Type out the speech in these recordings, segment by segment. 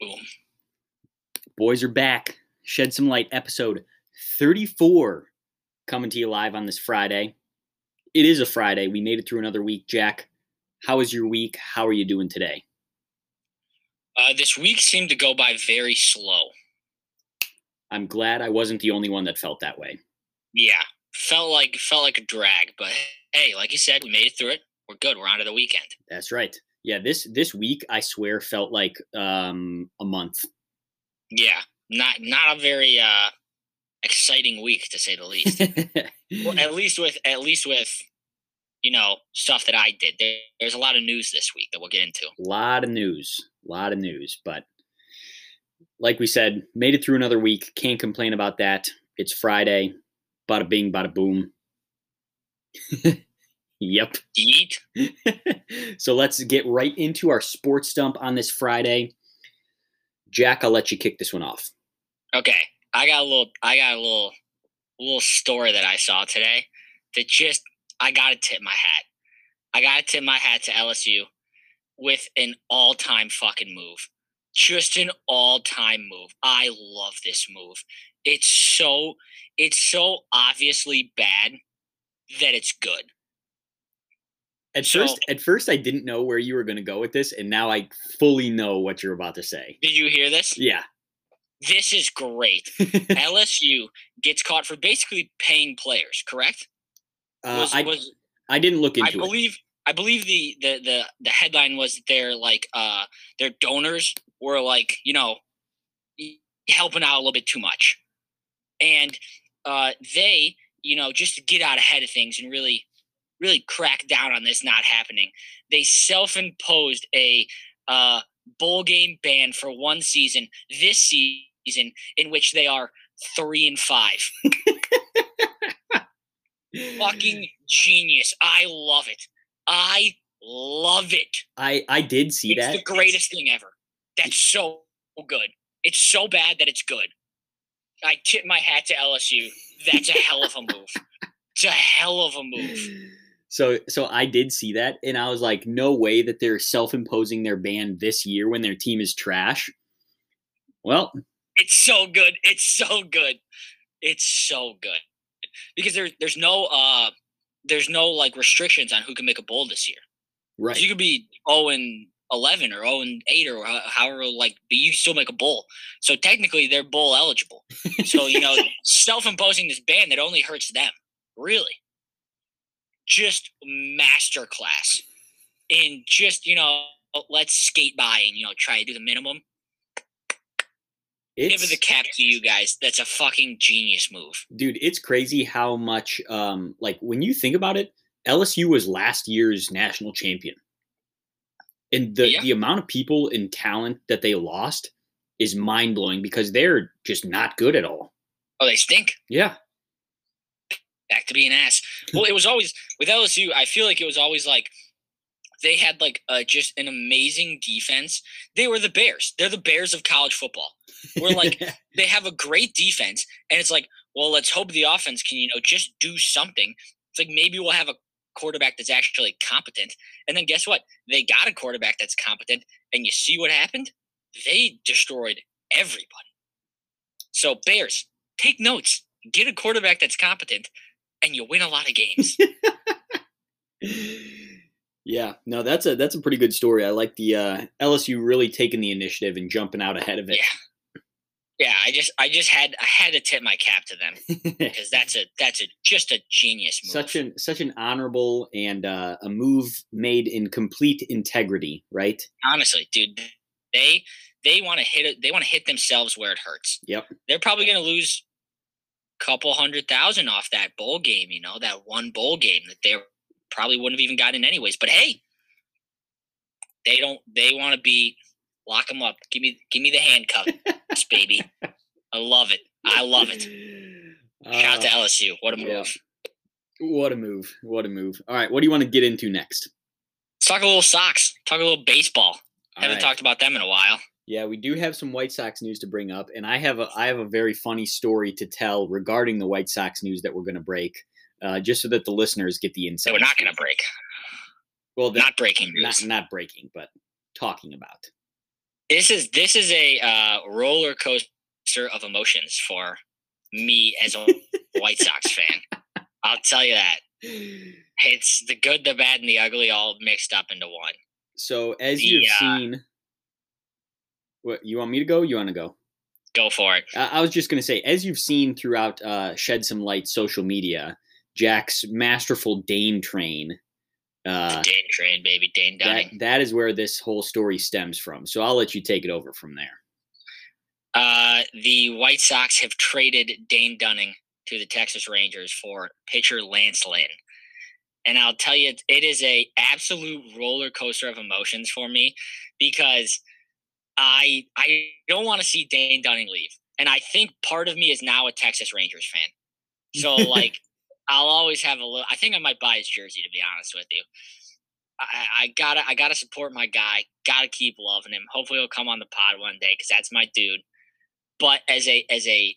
Boom. Boys are back. Shed Some Light episode 34 coming to you live on this Friday. It is a Friday. We made it through another week. Jack, how was your week? How are you doing today? Uh, this week seemed to go by very slow. I'm glad I wasn't the only one that felt that way. Yeah, felt like felt like a drag, but hey, like you said, we made it through it. We're good. We're on to the weekend. That's right. Yeah, this this week I swear felt like um a month. Yeah, not not a very uh exciting week to say the least. well, at least with at least with you know stuff that I did. There, there's a lot of news this week that we'll get into. A lot of news, a lot of news, but like we said, made it through another week. Can't complain about that. It's Friday. Bada bing, bada boom. yep. Eat. so let's get right into our sports dump on this Friday. Jack, I'll let you kick this one off. Okay. I got a little I got a little little story that I saw today that just I gotta tip my hat. I gotta tip my hat to LSU with an all-time fucking move. Just an all-time move. I love this move. It's so it's so obviously bad that it's good. At So- first, at first, I didn't know where you were going to go with this, and now I fully know what you're about to say. Did you hear this? Yeah, This is great. LSU gets caught for basically paying players, correct? uh, Was, I was I didn't look I into it. believe I believe the, the the the headline was that their like uh their donors were like you know helping out a little bit too much, and uh they you know just to get out ahead of things and really really crack down on this not happening, they self imposed a uh bowl game ban for one season this season in which they are three and five. Fucking genius! I love it. I love it. I I did see it's that. the greatest thing ever. That's so good. It's so bad that it's good. I tip my hat to LSU. That's a hell of a move. It's a hell of a move. So so I did see that, and I was like, no way that they're self-imposing their ban this year when their team is trash. Well, It's so good. It's so good. It's so good. Because there's there's no uh there's no like restrictions on who can make a bowl this year. right. You could be 0 and 11 or 0 and 8 or however like but you still make a bowl. So technically they're bowl eligible. So you know, self-imposing this ban that only hurts them. Really. Just masterclass in just, you know, let's skate by and you know try to do the minimum. Give It's, it the cap to you guys. That's a fucking genius move. dude, it's crazy how much um like when you think about it, LSU was last year's national champion. And the Yeah. the amount of people and talent that they lost is mind-blowing because they're just not good at all. Oh, they stink. Yeah. Back to being ass. Well, it was always with LSU. I feel like it was always like they had like uh, just an amazing defense. They were the Bears. They're the Bears of college football. We're like they have a great defense, and it's like, well, let's hope the offense can you know just do something. It's like maybe we'll have a quarterback that's actually competent, and then guess what? They got a quarterback that's competent, and you see what happened? They destroyed everybody. So Bears, take notes. Get a quarterback that's competent, and you win a lot of games. yeah, no, that's a that's a pretty good story. I like the uh, LSU really taking the initiative and jumping out ahead of it. Yeah. yeah, I just I just had I had to tip my cap to them because that's a that's a just a genius move. such an such an honorable and uh, a move made in complete integrity, right? honestly, dude, they they want to hit it. They want to hit themselves where it hurts. Yep. They're probably going to lose couple hundred thousand off that bowl game. You know, that one bowl game that they probably wouldn't have even gotten anyways. But hey, they don't. They want to be lock them up. Give me give me the handcuffs, baby. I love it. I love it. Shout out to Uh, LSU. What a move. yeah. what a move! What a move! All right, what do you want to get into next? Let's talk a little socks. Talk a little baseball. All Haven't right. talked about them in a while. Yeah, we do have some White Sox news to bring up, and I have a I have a very funny story to tell regarding the White Sox news that we're going to break, uh, just so that the listeners get the They we're not going to break. Well, that, Not breaking not news. not breaking, but talking about. This is this is a uh, roller coaster of emotions for me as a White Sox fan. I'll tell you that. It's the good, the bad, and the ugly all mixed up into one. So as The, you've uh, seen, what you want me to go? You want to go? Go for it. I I was just going to say, as you've seen throughout uh, Shed Some Light social media, Jack's masterful Dane train. Uh, Dane train, baby. Dane that, Dunning. that is where this whole story stems from. So I'll let you take it over from there. Uh, the White Sox have traded Dane Dunning to the Texas Rangers for pitcher Lance Lynn. And I'll tell you, it is a absolute roller coaster of emotions for me because I I don't want to see Dane Dunning leave, and I think part of me is now a Texas Rangers fan. So like, I'll always have a little. I think I might buy his jersey to be honest with you. I, I gotta I gotta support my guy. Gotta keep loving him. Hopefully he'll come on the pod one day because that's my dude. But as a as a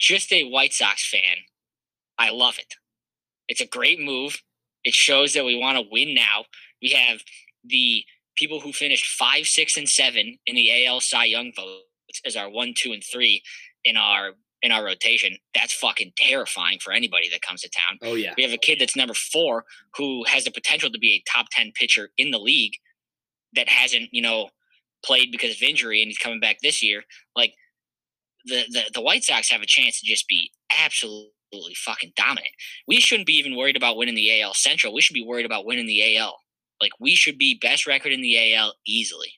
just a White Sox fan, I love it. It's a great move. It shows that we want to win now. We have the people who finished five, six, and seven in the AL Cy Young votes as our one, two, and three in our in our rotation. That's fucking terrifying for anybody that comes to town. Oh yeah, We have a kid that's number four who has the potential to be a top 10 pitcher in the league that hasn't, you know, played because of injury and he's coming back this year. Like the, the, the White Sox have a chance to just be absolutely fucking dominant. We shouldn't be even worried about winning the AL Central. We should be worried about winning the AL. Like we should be best record in the AL easily.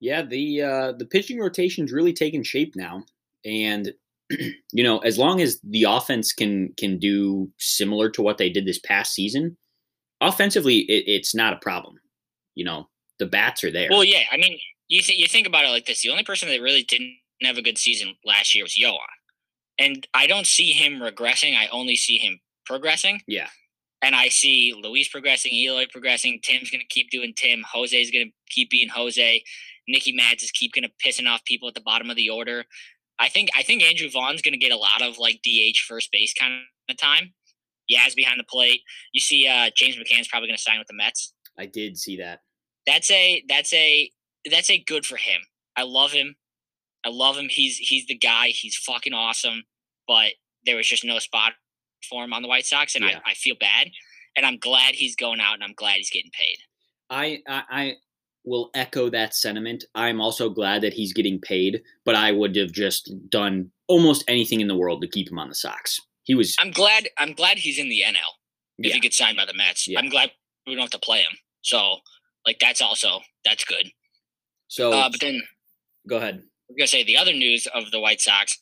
yeah. The uh, the pitching rotation's really taken shape now, and you know, as long as the offense can can do similar to what they did this past season, offensively, it, it's not a problem. You know, the bats are there. Well, yeah. I mean, you th- you think about it like this: the only person that really didn't have a good season last year was Yoan, and I don't see him regressing. I only see him progressing. yeah, And I see Luis progressing, Eloy progressing. Tim's gonna keep doing Tim. Jose's gonna keep being Jose. Nicky Mads is keep gonna pissing off people at the bottom of the order. I think I think Andrew Vaughn's gonna get a lot of like DH first base kind of time. Yaz behind the plate. You see, uh, James McCann's probably gonna sign with the Mets I did see that. that's a that's a that's a good for him. I love him. I love him. He's he's the guy. He's fucking awesome. But there was just no spot for him on the White Sox, and Yeah. I, I feel bad. And I'm glad he's going out, and I'm glad he's getting paid. I, I I will echo that sentiment. I'm also glad that he's getting paid, but I would have just done almost anything in the world to keep him on the Sox. He was I'm glad. I'm glad he's in the NL. If yeah, he gets signed by the Mets, Yeah. I'm glad we don't have to play him. So like that's also that's good. so Uh, but then go ahead. we're gonna say the other news of the White Sox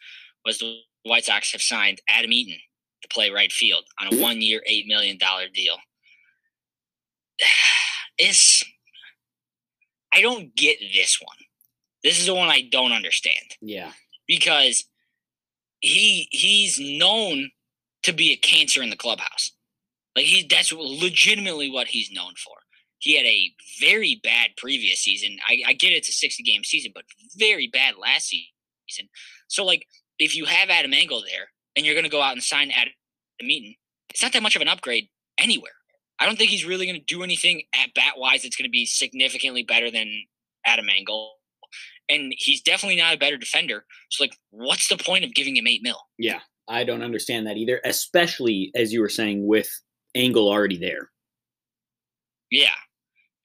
was the White Sox have signed Adam Eaton to play right field on a one-year, eight million dollar deal. It's I don't get this one. This is the one I don't understand Yeah. because he he's known to be a cancer in the clubhouse. Like he that's legitimately what he's known for. He had a very bad previous season. I, I get it's a 60 game season, but very bad last season. So like if you have Adam Engel there and you're gonna go out and sign Adam Eaton, it's not that much of an upgrade anywhere. I don't think he's really gonna do anything at bat wise that's gonna be significantly better than Adam Engel. And he's definitely not a better defender. So like what's the point of giving him eight mil? Yeah. I don't understand that either, especially as you were saying with Engel already there. Yeah.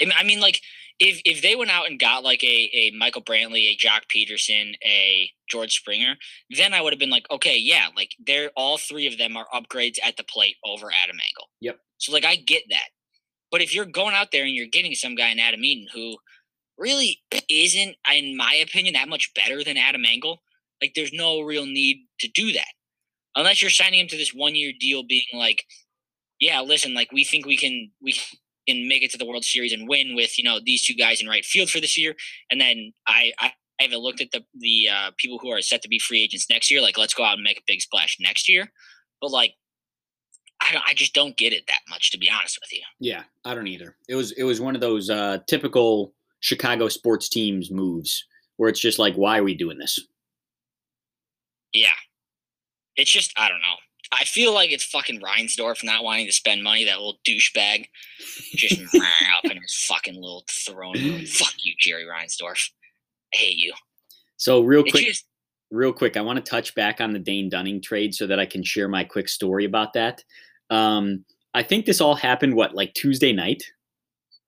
I mean, like, if if they went out and got like a, a Michael Brantley, a Joc Pederson, a George Springer, then I would have been like, okay, yeah, like they're all three of them are upgrades at the plate over Adam Engel. Yep. So like I get that. But if you're going out there and you're getting some guy in Adam Eaton who really isn't, in my opinion, that much better than Adam Engel, like there's no real need to do that. Unless you're signing him to this one year deal being like, yeah, listen, like we think we can we can make it to the World Series and win with you know these two guys in right field for this year, and then I I, I haven't looked at the the uh, people who are set to be free agents next year. Like let's go out and make a big splash next year, but like I don't, I just don't get it that much to be honest with you. Yeah, I don't either. It was it was one of those uh, typical Chicago sports teams moves where it's just like, why are we doing this? Yeah, it's just I don't know. I feel like it's fucking Reinsdorf not wanting to spend money. That little douchebag, just up in his fucking little throne room. Fuck you, Jerry Reinsdorf. I hate you. So real quick, just real quick, I want to touch back on the Dane Dunning trade so that I can share my quick story about that. Um, I think this all happened what like Tuesday night.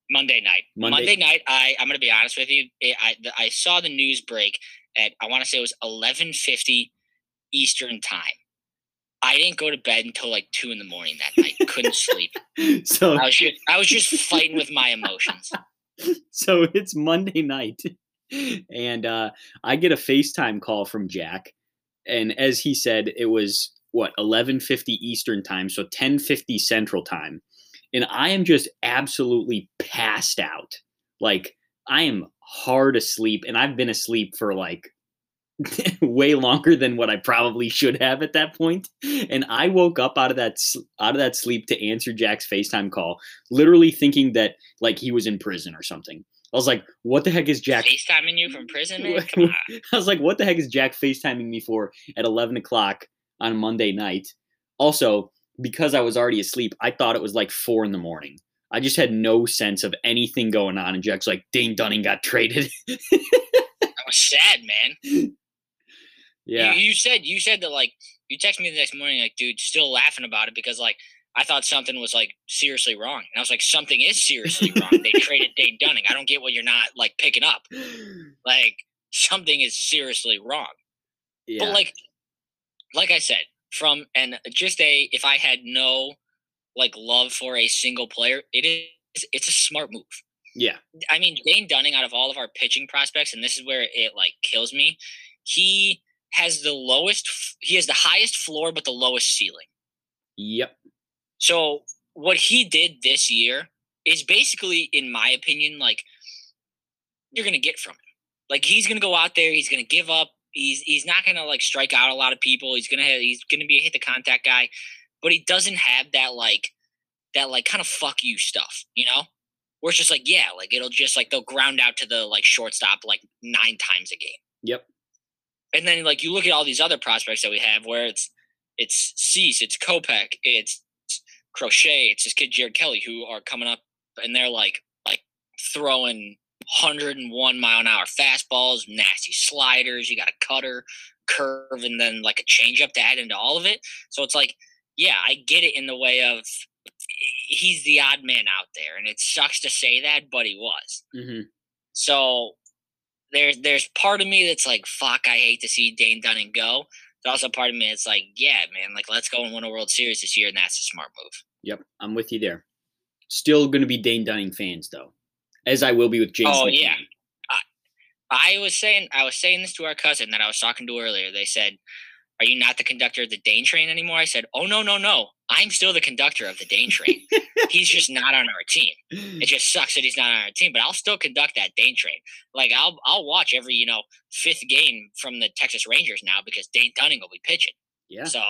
Monday night. Monday- Monday, night. I I'm gonna be honest with you. It, I I saw the news break at I want to say it was 11:50 Eastern time. I didn't go to bed until like two in the morning that night. Couldn't sleep. So I was just I was just fighting with my emotions. so it's Monday night, and uh, I get a FaceTime call from Jack, and as he said, it was what eleven fifty Eastern time, so ten fifty Central time, and I am just absolutely passed out. Like I am hard asleep, and I've been asleep for like way longer than what I probably should have at that point. And I woke up out of that out of that sleep to answer Jack's FaceTime call, literally thinking that like he was in prison or something. I was like, "What the heck is Jack?" FaceTiming you from prison, man. I was like, "What the heck is Jack FaceTiming me for at eleven o'clock on a Monday night?" Also, because I was already asleep, I thought it was like four in the morning. I just had no sense of anything going on, and Jack's like, "Dane Dunning got traded." I was sad, man. Yeah, You, you said you said that like you texted me the next morning like, dude, still laughing about it because like I thought something was like seriously wrong, and I was like, something is seriously wrong. They traded Dane Dunning. I don't get what you're not like picking up. Like something is seriously wrong. yeah. But like, like I said, from and just a if I had no like love for a single player, it is it's a smart move. yeah. I mean, Dane Dunning, out of all of our pitching prospects, and this is where it like kills me, he has the lowest, he has the highest floor, but the lowest ceiling. Yep. So what he did this year is basically, in my opinion, like you're gonna get from him. Like he's gonna go out there, he's gonna give up. He's he's not gonna like strike out a lot of people. He's gonna have, he's gonna be a hit the contact guy, but he doesn't have that like that like kind of fuck you stuff, you know? Where it's just like yeah, like it'll just like they'll ground out to the like shortstop like nine times a game. Yep. And then like you look at all these other prospects that we have where it's it's Cease, it's Kopech, it's Crochet, it's this kid Jared Kelley who are coming up and they're like like throwing 101 mile an hour fastballs, nasty sliders, you got a cutter, curve, and then like a changeup to add into all of it. So it's like, yeah, I get it in the way of he's the odd man out there, and it sucks to say that, but he was. hmm So there's there's part of me that's like, fuck, I hate to see Dane Dunning go. There's also part of me that's like, yeah, man, like let's go and win a World Series this year, and that's a smart move. Yep. I'm with you there. Still going to be Dane Dunning fans though, as I will be with Jason. Oh, yeah. I was saying I was saying this to our cousin that I was talking to earlier. They said, Are you not the conductor of the Dane train anymore? I said, Oh no, no, no. I'm still the conductor of the Dane train. he's just not on our team. It just sucks that he's not on our team, but I'll still conduct that Dane train. Like I'll I'll watch every, you know, fifth game from the Texas Rangers now because Dane Dunning will be pitching. Yeah. So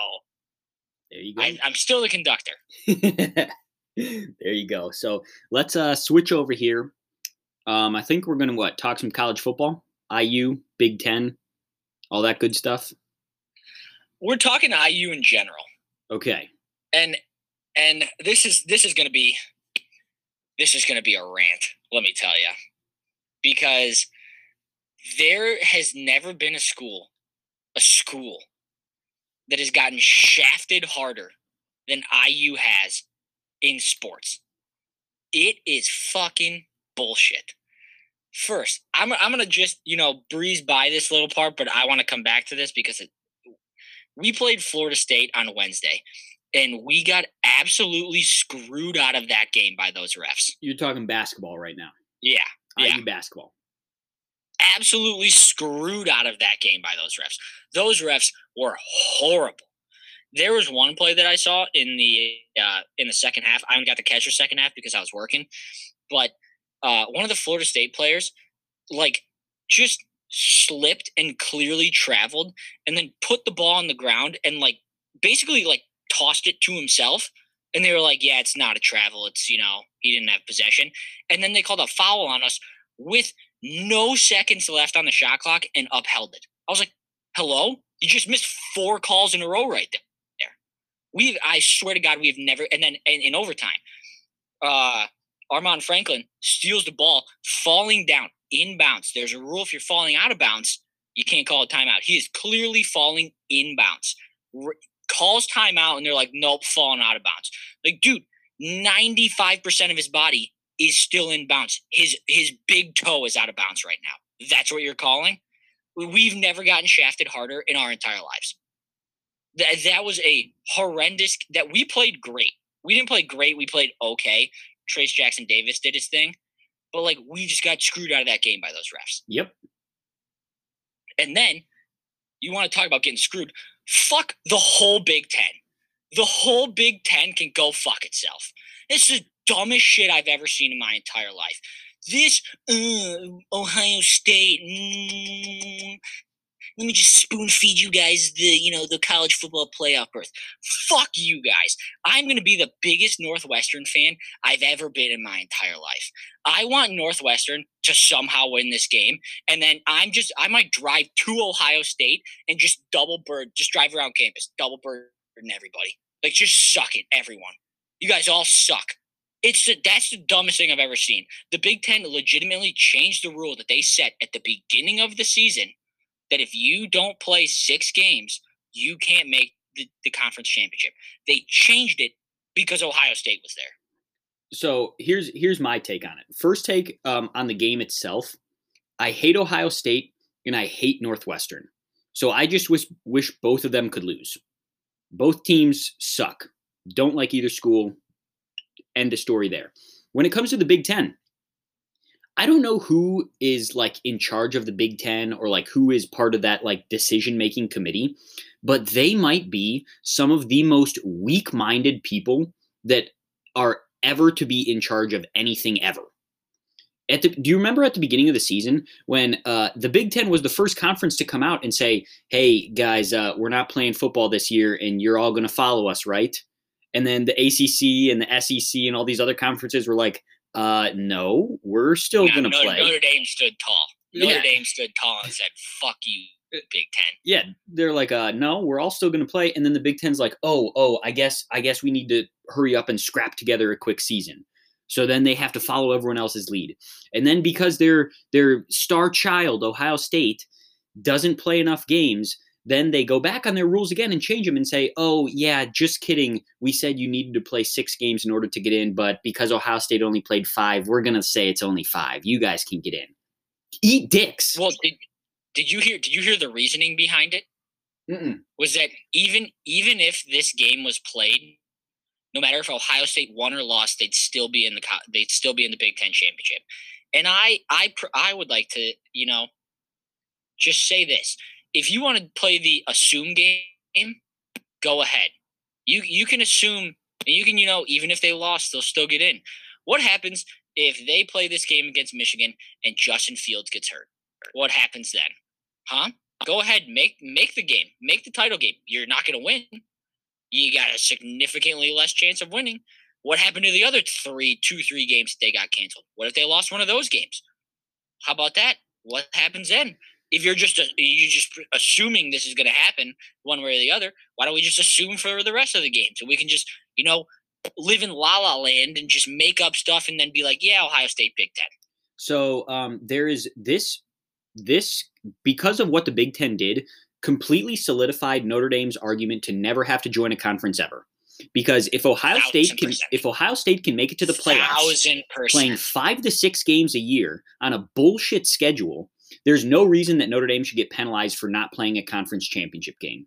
There you go. I, I'm still the conductor. there you go. So let's uh switch over here. Um, I think we're gonna what talk some college football, IU, Big Ten, all that good stuff. We're talking IU in general. Okay. and and this is this is going to be this is going to be a rant let me tell you because there has never been a school a school that has gotten shafted harder than IU has in sports it is fucking bullshit first i'm i'm going to just you know breeze by this little part but i want to come back to this because it, we played Florida State on Wednesday and we got absolutely screwed out of that game by those refs. You're talking basketball right now. Yeah, Yeah. IU basketball. absolutely screwed out of that game by those refs. Those refs were horrible. There was one play that I saw in the uh, in the second half. I only got the second half because I was working, but uh, one of the Florida State players, like, just slipped and clearly traveled, and then put the ball on the ground and like basically like tossed it to himself. And they were like, "Yeah, it's not a travel. It's you know he didn't have possession." And then they called a foul on us with no seconds left on the shot clock and upheld it. I was like, hello? You just missed four calls in a row right there. We've, I swear to God, we've never, and then in, in overtime, uh, Armand Franklin steals the ball, falling down, in bounds. There's a rule if you're falling out of bounds, you can't call a timeout. He is clearly falling in bounds. Calls timeout, and they're like, nope, falling out of bounds. Like, dude, 95% of his body is still in bounds. His his big toe is out of bounds right now. That's what you're calling? We've never gotten shafted harder in our entire lives. That that was a horrendous that we played great. We didn't play great, we played okay. Trayce Jackson Davis did his thing. But like we just got screwed out of that game by those refs. Yep. And then you want to talk about getting screwed. Fuck the whole Big Ten. The whole Big Ten can go fuck itself. This is the dumbest shit I've ever seen in my entire life. This uh, Ohio State, mm, let me just spoon feed you guys the you know the college football playoff berth. Fuck you guys. I'm gonna be the biggest Northwestern fan I've ever been in my entire life. I want Northwestern to somehow win this game, and then I'm just I might drive to Ohio State and just double bird, just drive around campus, double bird everybody. Like just suck it, everyone. You guys all suck. It's the, that's the dumbest thing I've ever seen. The Big Ten legitimately changed the rule that they set at the beginning of the season that if you don't play six games, you can't make the, the conference championship. They changed it because Ohio State was there. So here's here's my take on it. First take um, on the game itself. I hate Ohio State and I hate Northwestern. So I just wish wish both of them could lose. Both teams suck. Don't like either school. End of story there. When it comes to the Big Ten, I don't know who is like in charge of the Big Ten or like who is part of that like decision making committee, but they might be some of the most weak minded people that are ever to be in charge of anything ever. At the, do you remember at the beginning of the season when uh, the Big Ten was the first conference to come out and say, "Hey guys, uh, we're not playing football this year, and you're all going to follow us, right?" And then the ACC and the SEC and all these other conferences were like, uh, "No, we're still Yeah, going to Notre, play." Notre Dame stood tall. Notre Yeah. Dame stood tall and said, "Fuck you, Big Ten. yeah they're like uh no we're all still going to play and then the big ten's like oh oh i guess i guess we need to hurry up and scrap together a quick season so then they have to follow everyone else's lead and then because their their star child ohio state doesn't play enough games then they go back on their rules again and change them and say oh yeah just kidding we said you needed to play six games in order to get in but because ohio state only played five we're going to say it's only five you guys can get in eat dicks Well, did, did you hear? Did you hear the reasoning behind it? Mm-mm. was that even even if this game was played, no matter if Ohio State won or lost, they'd still be in the they'd still be in the Big Ten championship. And I I I would like to you know just say this: if you want to play the assume game, go ahead. You you can assume you can you know even if they lost, they'll still get in. What happens if they play this game against Michigan and Justin Fields gets hurt? What happens then? Huh? go ahead make make the game make the title game you're not going to win you got a significantly less chance of winning what happened to the other three two three games they got canceled what if they lost one of those games how about that what happens then if you're just you just assuming this is going to happen one way or the other why don't we just assume for the rest of the game so we can just you know live in la la land and just make up stuff and then be like yeah ohio state big ten So um, there is this this because of what the Big Ten did, completely solidified Notre Dame's argument to never have to join a conference ever. Because if Ohio State can percent. if Ohio State can make it to the playoffs, playing five to six games a year on a bullshit schedule, there's no reason that Notre Dame should get penalized for not playing a conference championship game.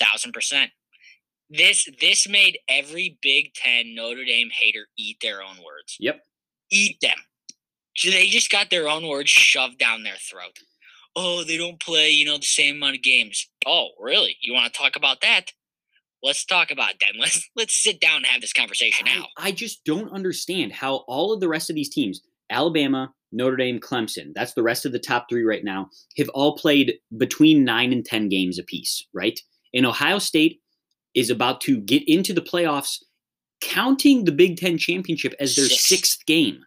thousand percent. This this made every Big Ten Notre Dame hater eat their own words. Yep. Eat them. So they just got their own words shoved down their throat. Oh, they don't play, you know, the same amount of games. Oh, really? You want to talk about that? Let's talk about it then. Let's let's sit down and have this conversation I, now. I just don't understand how all of the rest of these teams, Alabama, Notre Dame, Clemson, that's the rest of the top three right now, have all played between nine and 10 games apiece, right? And Ohio State is about to get into the playoffs, counting the Big Ten championship as their Six. sixth game.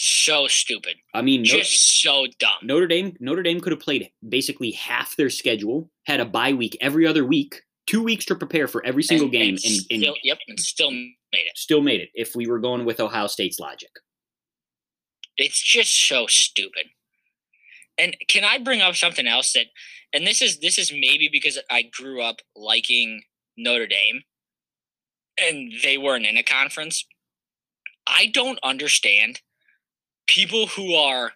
So stupid. I mean, No- Just so dumb. Notre Dame Notre Dame could have played basically half their schedule, had a bye week every other week, two weeks to prepare for every single And- game, and and, and yep, and still made it. still made it if we were going with Ohio State's logic. It's just so stupid. And can I bring up something else that and this is this is maybe because I grew up liking Notre Dame and they weren't in a conference. I don't understand people who are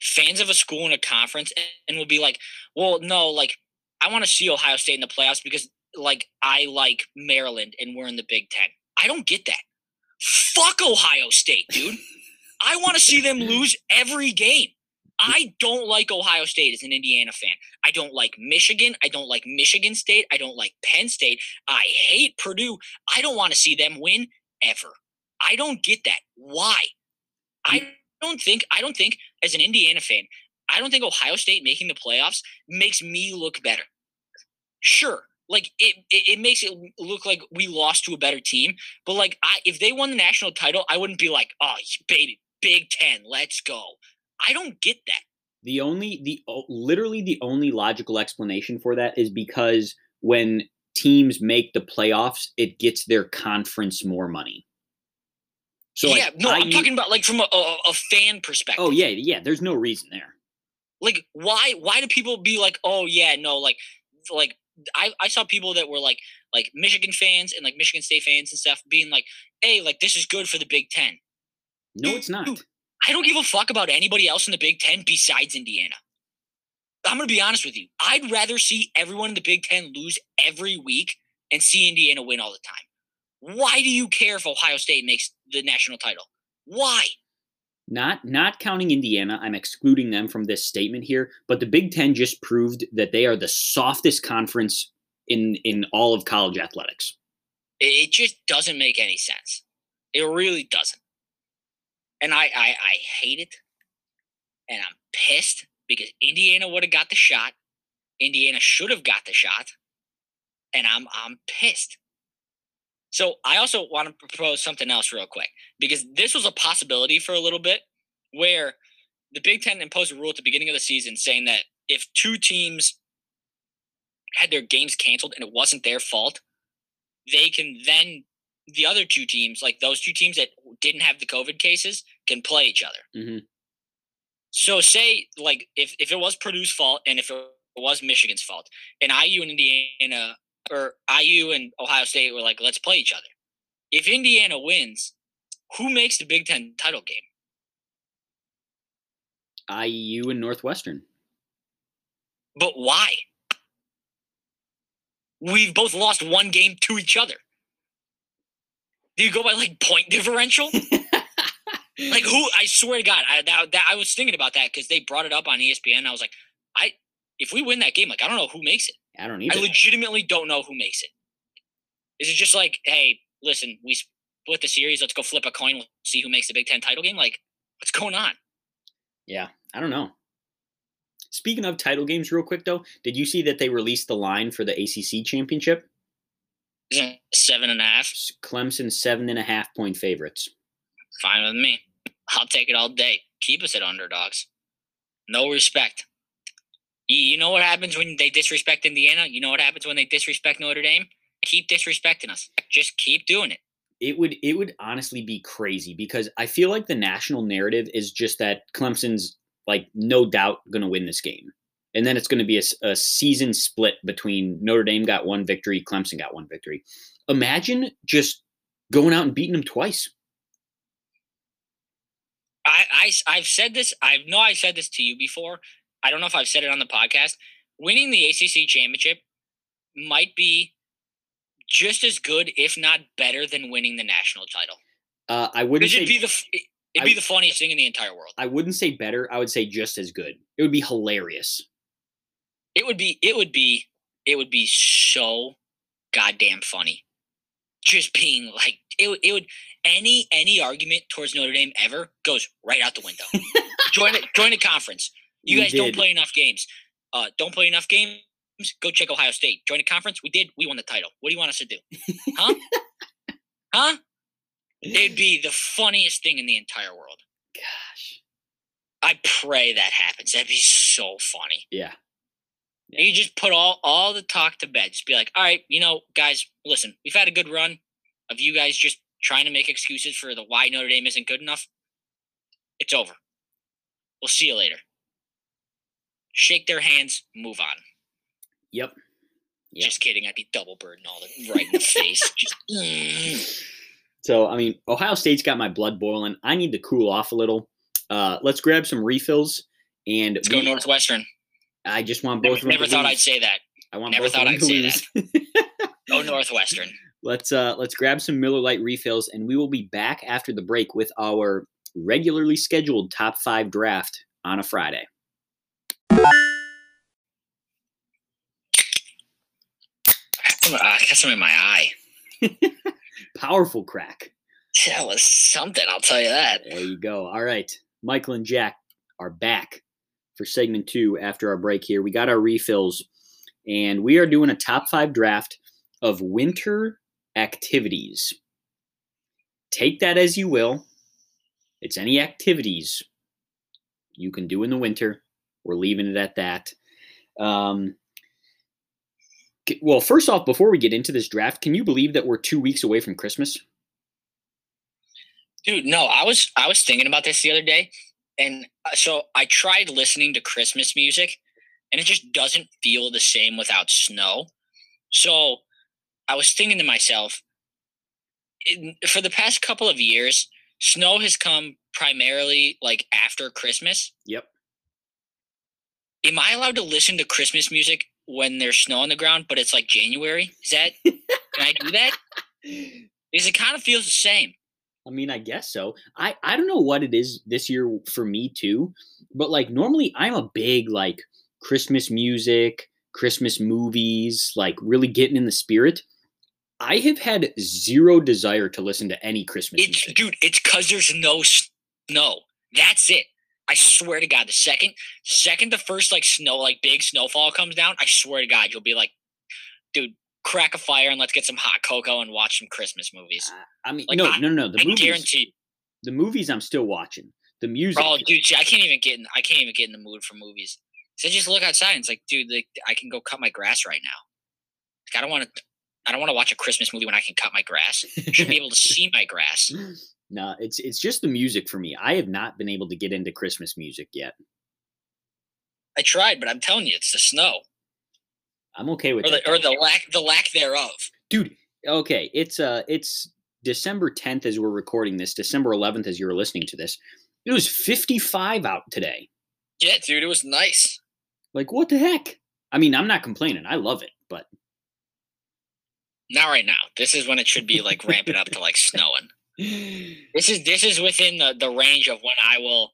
fans of a school in a conference and will be like, well, no, like I want to see Ohio State in the playoffs because like I like Maryland and we're in the Big Ten. I don't get that. Fuck Ohio State, dude. I want to see them lose every game. I don't like Ohio State as an Indiana fan. I don't like Michigan. I don't like Michigan State. I don't like Penn State. I hate Purdue. I don't want to see them win ever. I don't get that. Why? I mm. don't think I don't think as an Indiana fan, I don't think Ohio State making the playoffs makes me look better. Sure, like it, it, it makes it look like we lost to a better team, but like I, if they won the national title, I wouldn't be like, oh baby, Big Ten, let's go. I don't get that. The only the literally the only logical explanation for that is because when teams make the playoffs, it gets their conference more money. So yeah, like, no, I, am talking about like from a, a, a, fan oh, perspective. Oh yeah, yeah. There's no reason there. Like why why do people be like, oh yeah, no, like like I I saw people that were like like Michigan fans and like Michigan State fans and stuff being like, hey, like this is good for the Big Ten. No, it's not. I don't give a fuck about anybody else in the Big Ten besides Indiana. I'm going to be honest with you. I'd rather see everyone in the Big Ten lose every week and see Indiana win all the time. Why do you care if Ohio State makes the national title? Why? Not not counting Indiana, I'm excluding them from this statement here, but the Big 10 just proved that they are the softest conference in in all of college athletics. It just doesn't make any sense. It really doesn't and I, I I hate it, and I'm pissed because Indiana would have got the shot. Indiana should have got the shot, and I'm I'm pissed. So I also want to propose something else real quick because this was a possibility for a little bit where the Big Ten imposed a rule at the beginning of the season saying that if two teams had their games canceled and it wasn't their fault, they can then the other two teams, like those two teams that didn't have the COVID cases, can play each other. Mm-hmm. So, say like if if it was Purdue's fault and if it was Michigan's fault, and IU and Indiana or IU and Ohio State were like, let's play each other. If Indiana wins, who makes the Big Ten title game? IU and Northwestern. But why? We've both lost one game to each other. Do you go by like point differential? like who? I swear to God, I that, that I was thinking about that because they brought it up on ESPN. I was like, I if we win that game, like I don't know who makes it. I don't either. I legitimately don't know who makes it. Is it just like, hey, listen, we split the series. Let's go flip a coin. We'll see who makes the Big Ten title game. Like, what's going on? Yeah, I don't know. Speaking of title games, real quick though, did you see that they released the line for the ACC championship? Seven and a half. Clemson seven and a half point favorites. Fine with me. I'll take it all day. Keep us at underdogs. No respect. You know what happens when they disrespect Indiana? You know what happens when they disrespect Notre Dame? Keep disrespecting us. Just keep doing it. It would it would honestly be crazy because I feel like the national narrative is just that Clemson's like no doubt going to win this game and then it's going to be a, a, season split between Notre Dame got one victory, Clemson got one victory. Imagine just going out and beating them twice. I, I I've said this. I know I said this to you before. I don't know if I've said it on the podcast. Winning the ACC championship might be just as good, if not better, than winning the national title. Uh, I wouldn't. It'd be the it'd be the funniest thing in the entire world. I wouldn't say better. I would say just as good. It would be hilarious. It would be it would be it would be so goddamn funny. Just being like it, it would any any argument towards Notre Dame ever goes right out the window. join it join a conference. You we guys did. don't play enough games. Uh, don't play enough games. Go check Ohio State. Join a conference. We did. We won the title. What do you want us to do? Huh? huh? It'd be the funniest thing in the entire world. Gosh. I pray that happens. That'd be so funny. Yeah. You just put all all the talk to bed. Just be like, all right, you know, guys, listen, we've had a good run of you guys just trying to make excuses for the why Notre Dame isn't good enough. It's over. We'll see you later. Shake their hands, move on. Yep. Yep. Just kidding. I'd be double birding all the right in the face. Just, mm. So, I mean, Ohio State's got my blood boiling. I need to cool off a little. Uh, let's grab some refills and Let's go Northwestern. I just want both Never, of them never thought. I'd say that. I want never both of thought I'd say lose. Go Northwestern. let's uh let's grab some Miller Lite refills and we will be back after the break with our regularly scheduled top 5 draft on a Friday. I got some in my eye. Powerful crack. That was something, I'll tell you that. There you go. All right. Michael and Jack are back for segment two after our break here. We got our refills, and we are doing a top five draft of winter activities. Take that as you will. It's any activities you can do in the winter. We're leaving it at that. Um, well, first off, before we get into this draft, can you believe that we're two weeks away from Christmas? Dude, no, I was I was thinking about this the other day, and uh, so I tried listening to Christmas music, and it just doesn't feel the same without snow. So I was thinking to myself, in, for the past couple of years, snow has come primarily like after Christmas. Yep. Am I allowed to listen to Christmas music when there's snow on the ground, but it's like January? Is that can I do that? Because it kind of feels the same. I mean, I guess so. I I don't know what it is this year for me too, but like normally I'm a big like Christmas music, Christmas movies, like really getting in the spirit. I have had zero desire to listen to any Christmas It's music. dude, it's cause there's no snow. That's it. I swear to God, the second second the first like snow, like big snowfall comes down, I swear to God, you'll be like, dude, crack a fire and let's get some hot cocoa and watch some Christmas movies. Uh, I mean, like, no, I- no, no, no. The I movies, guarantee the movies I'm still watching. The music, Oh, dude, I can't even get in. I can't even get in the mood for movies. So just look outside. And it's like, dude, like, I can go cut my grass right now. Like, I don't want to. I don't want to watch a Christmas movie when I can cut my grass. I should be able to see my grass. no, it's it's just the music for me. I have not been able to get into Christmas music yet. I tried, but I'm telling you, it's the snow I'm okay with or the or the lack the lack thereof. dude okay it's uh it's december 10th as we're recording this december 11th as you're listening to this it was 55 out today Yeah, dude, it was nice. like what the heck i mean i'm not complaining i love it but Not right now. This is when it should be like ramping up to like snowing. This is this is within the the range of when I will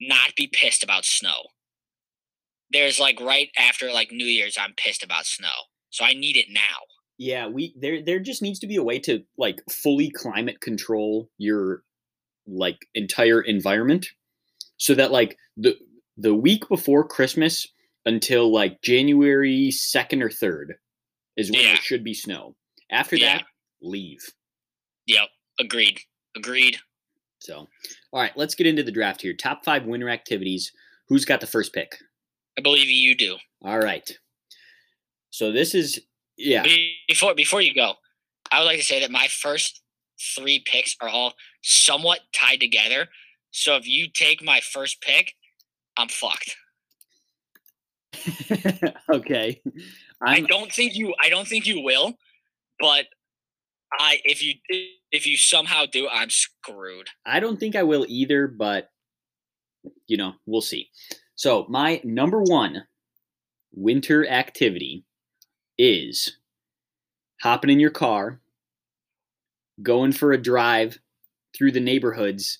not be pissed about snow. There's like right after like New Year's, I'm pissed about snow, so I need it now. yeah we there there just needs to be a way to like fully climate control your like entire environment so that like the the week before christmas until like january 2nd or 3rd is when Yeah. there should be snow after Yeah. that leave Yep, agreed, agreed. So, all right, let's get into the draft here. Top five winter activities. Who's got the first pick? I believe you do. All right. So this is yeah. Before before you go, I would like to say that my first three picks are all somewhat tied together. So if you take my first pick, I'm fucked. okay. I I'm don't think you. I don't think you will, but I if you if you somehow do, I'm screwed. I don't think I will either, but you know, we'll see. So, my number 1 winter activity is hopping in your car, going for a drive through the neighborhoods,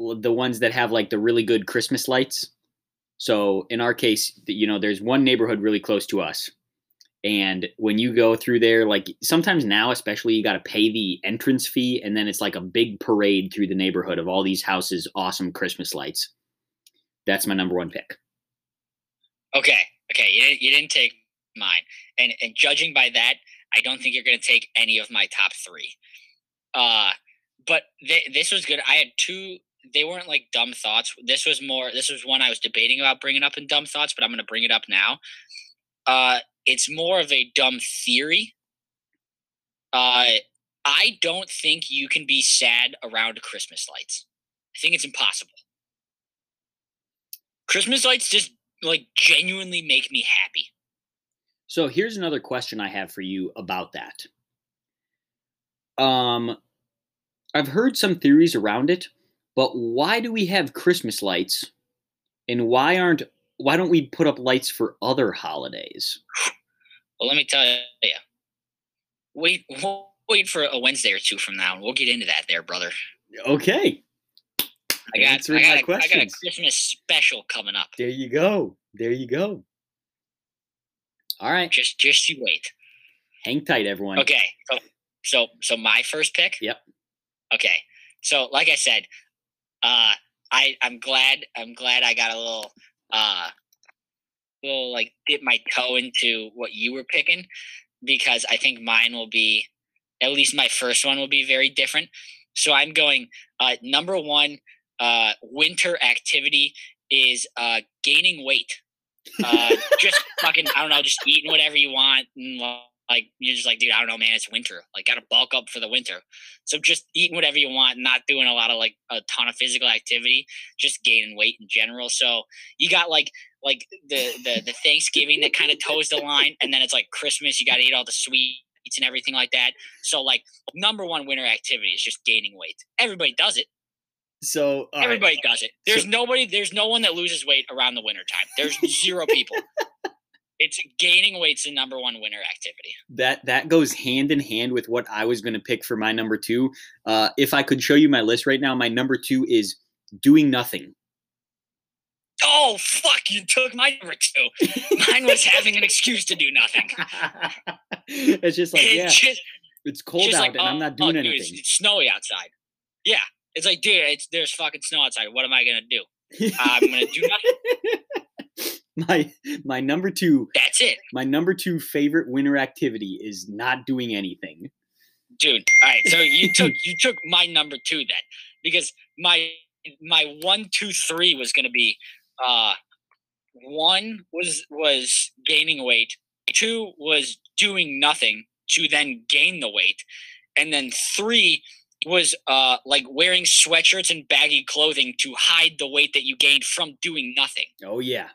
the ones that have like the really good Christmas lights. So in our case, you know, there's one neighborhood really close to us. And when you go through there, like sometimes now, especially, you got to pay the entrance fee, and then it's like a big parade through the neighborhood of all these houses, awesome Christmas lights. That's my number one pick. Okay, okay, you didn't, you didn't take mine, and and judging by that, I don't think you're going to take any of my top three. Uh, but th- this was good. I had two. They weren't like dumb thoughts. This was more. This was one I was debating about bringing up in dumb thoughts, but I'm going to bring it up now. Uh, it's more of a dumb theory. Uh, I don't think you can be sad around Christmas lights. I think it's impossible. Christmas lights just like genuinely make me happy. So here's another question I have for you about that. Um, I've heard some theories around it, but why do we have Christmas lights, and why aren't why don't we put up lights for other holidays? Well, let me tell you. Wait, wait for a Wednesday or two from now, and we'll get into that, there, brother. Okay. I got, I Answering got, my a, I got a. Christmas special coming up. There you go. There you go. All right. Just, just you wait. Hang tight, everyone. Okay. So, so, so my first pick. Yep. Okay. So, like I said, uh, I I'm glad I'm glad I got a little uh, little like dip my toe into what you were picking because I think mine will be at least my first one will be very different. So I'm going uh, number one uh, winter activity is uh, gaining weight. Uh, just fucking I don't know, just eating whatever you want and like you're just like, dude, I don't know, man, it's winter. Like, gotta bulk up for the winter. So just eating whatever you want, not doing a lot of like a ton of physical activity, just gaining weight in general. So you got like like the the the Thanksgiving that kind of toes the line, and then it's like Christmas, you gotta eat all the sweets and everything like that. So like number one winter activity is just gaining weight. Everybody does it. So right. Everybody does it. There's So- nobody. There's no one that loses weight around the winter time. There's zero people. It's gaining weight's the number one winter activity. that that goes hand in hand with what I was going to pick for my number two. Uh, if I could show you my list right now, my number two is doing nothing. Oh fuck! You took my number two. Mine was having an excuse to do nothing. it's just like It's yeah, just, it's cold out like, and I'm oh, not doing oh, dude, anything. It's, it's snowy outside. Yeah, it's like, dude, it's there's fucking snow outside. What am I gonna do? I'm gonna do nothing. my my number two That's it, my number two favorite winter activity is not doing anything. dude. All right, so you took you took my number two then, because my my one two three was gonna be uh one was was gaining weight, two was doing nothing to then gain the weight, and then three was uh like wearing sweatshirts and baggy clothing to hide the weight that you gained from doing nothing. Oh yeah.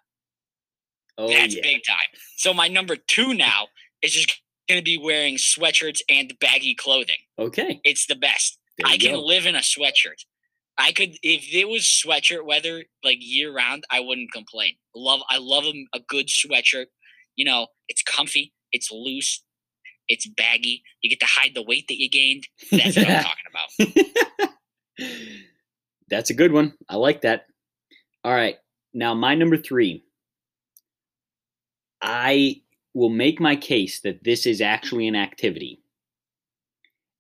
Oh That's yeah. big time. So my number two now is just gonna be wearing sweatshirts and baggy clothing. Okay. It's the best. I can go. live in a sweatshirt. I could if it was sweatshirt weather like year round, I wouldn't complain. Love I love a, a good sweatshirt. You know, it's comfy, it's loose, it's baggy. You get to hide the weight that you gained. That's what I'm talking about. That's a good one. I like that. All right. Now, my number three. I will make my case that this is actually an activity.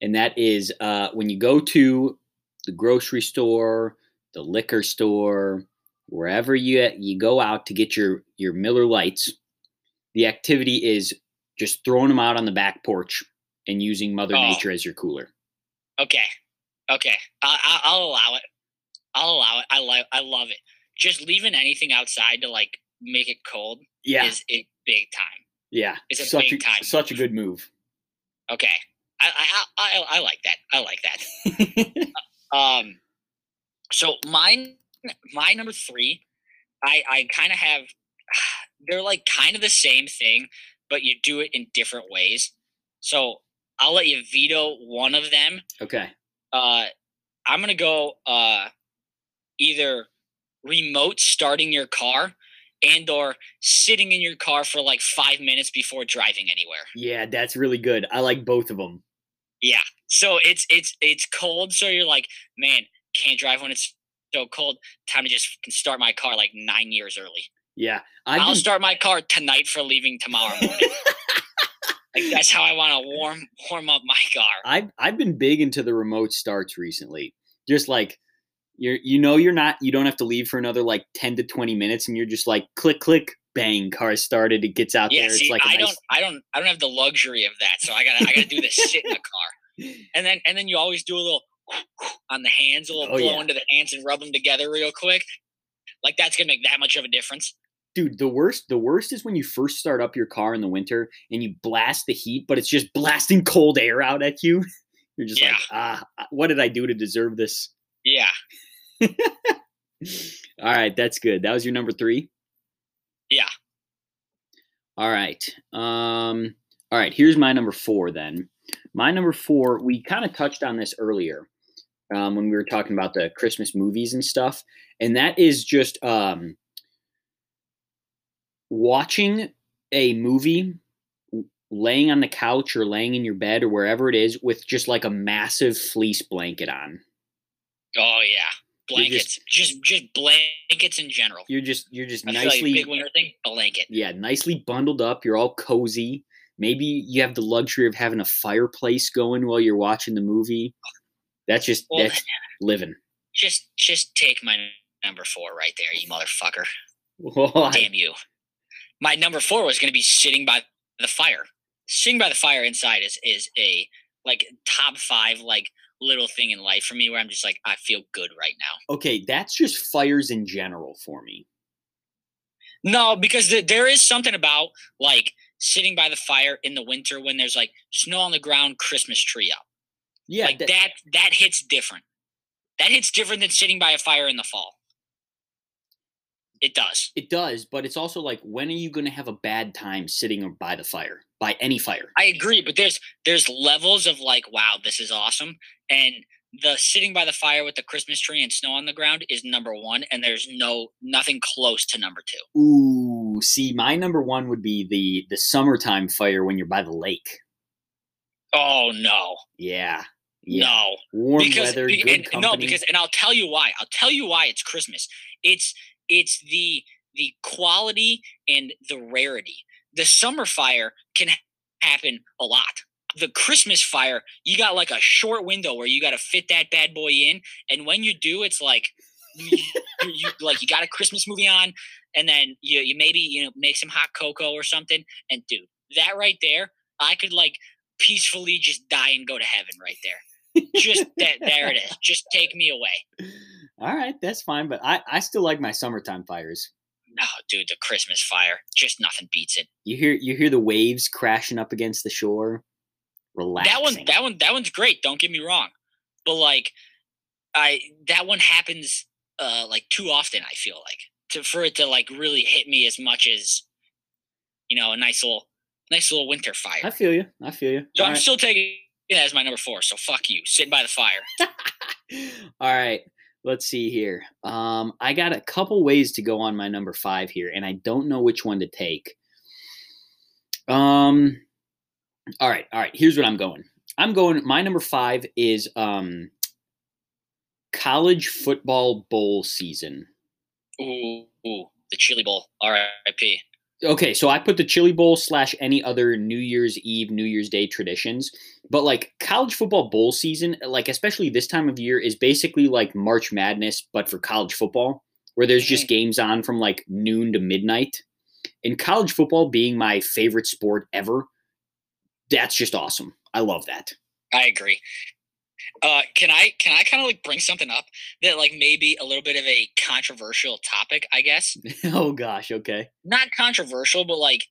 And that is uh, when you go to the grocery store, the liquor store, wherever you, you go out to get your, your Miller Lites, the activity is just throwing them out on the back porch and using Mother Oh. Nature as your cooler. Okay. Okay. I, I, I'll allow it. I'll allow it. I like I love it. Just leaving anything outside to like make it cold Yeah. is it big time. Yeah, It's a such big a time such a good move. Okay. I I, I I I like that. I like that. Um, so mine, my number three, I I kind of have. They're like kind of the same thing, but you do it in different ways. So I'll let you veto one of them. okay. Uh, I'm gonna go uh, either remote starting your car and or sitting in your car for like five minutes before driving anywhere. Yeah, that's really good. I like both of them. Yeah. So it's it's it's cold. So you're like, man, can't drive when it's so cold. Time to just start my car like nine years early. Yeah, i will been, start my car tonight for leaving tomorrow morning. like that's how I want to warm warm up my car. I've I've been big into the remote starts recently. Just like you're you know you're not you don't have to leave for another like ten to twenty minutes, and you're just like click click bang car started. It gets out Yeah. there. See, it's like a I nice, don't I don't I don't have the luxury of that. So I gotta I gotta do this sit in the car. And then and then you always do a little on the hands, a little Oh, blow yeah. into the hands and rub them together real quick. Like that's gonna make that much of a difference. Dude. The worst the worst is when you first start up your car in the winter and you blast the heat, but it's just blasting cold air out at you. You're just like ah, what did I do to deserve this? Yeah. All right, that's good. That was your number three. Yeah. All right. Um. All right. Here's my number four. Then my number four. We kind of touched on this earlier um, when we were talking about the Christmas movies and stuff, and that is just um, watching a movie laying on the couch or laying in your bed or wherever it is with just like a massive fleece blanket on. Oh yeah, blankets. Just, just just blankets in general. You're just you're just I nicely like big winter thing. Blanket. yeah, nicely bundled up. You're all cozy. Maybe you have the luxury of having a fireplace going while you're watching the movie. That's just Well, that's living. Just just take my number four right there, you motherfucker. Why? Damn you. My number four was going to be sitting by the fire. Sitting by the fire inside is is a like top five like little thing in life for me where I'm just like I feel good right now. Okay, that's just fires in general for me. No, because th- there is something about like sitting by the fire in the winter when there's like snow on the ground, Christmas tree up. Yeah, like that- that that hits different. That hits different than sitting by a fire in the fall. It does. it does, but it's also like when are you going to have a bad time sitting by the fire? By any fire. I agree, but there's there's levels of like, wow, this is awesome, and the sitting by the fire with the Christmas tree and snow on the ground is number one, and there's no nothing close to number two. Ooh, see, my number one would be the the summertime fire when you're by the lake. Oh no, Yeah, yeah, no, warm because weather, be- good and, company. no, because and I'll tell you why. I'll tell you why it's Christmas. It's it's the the quality and the rarity. The summer fire can happen a lot. The Christmas fire, you got like a short window where you got to fit that bad boy in, and when you do, it's like you, you, like you got a Christmas movie on, and then you you maybe you know make some hot cocoa or something, and dude, that right there, I could like peacefully just die and go to heaven right there. Just that there it is. Just take me away. All right, that's fine, but I I still like my summertime fires. No, dude, the Christmas fire, just nothing beats it. You hear you hear the waves crashing up against the shore. Relaxing. That one, that one, that one's great. Don't get me wrong, but like, I that one happens uh like too often. I feel like to for it to like really hit me as much as you know a nice little nice little winter fire. I feel you. I feel you. So All I'm right. still taking it as my number four. So fuck you, sitting by the fire. All right. Let's see here. Um, I got a couple ways to go on my number five here, and I don't know which one to take. Um, all right, all right. Here's what I'm going. I'm going. My number five is um, college football bowl season. Ooh, ooh, the Chili Bowl. R.I.P. Okay, so I put the Chili Bowl slash any other New Year's Eve, New Year's Day traditions, but like college football bowl season, like especially this time of year, is basically like March Madness, but for college football, where there's just mm-hmm. games on from like noon to midnight. And college football being my favorite sport ever, that's just awesome. I love that. I agree. Uh, can I can I kind of like bring something up that like maybe a little bit of a controversial topic? I guess oh gosh, okay. not controversial, but like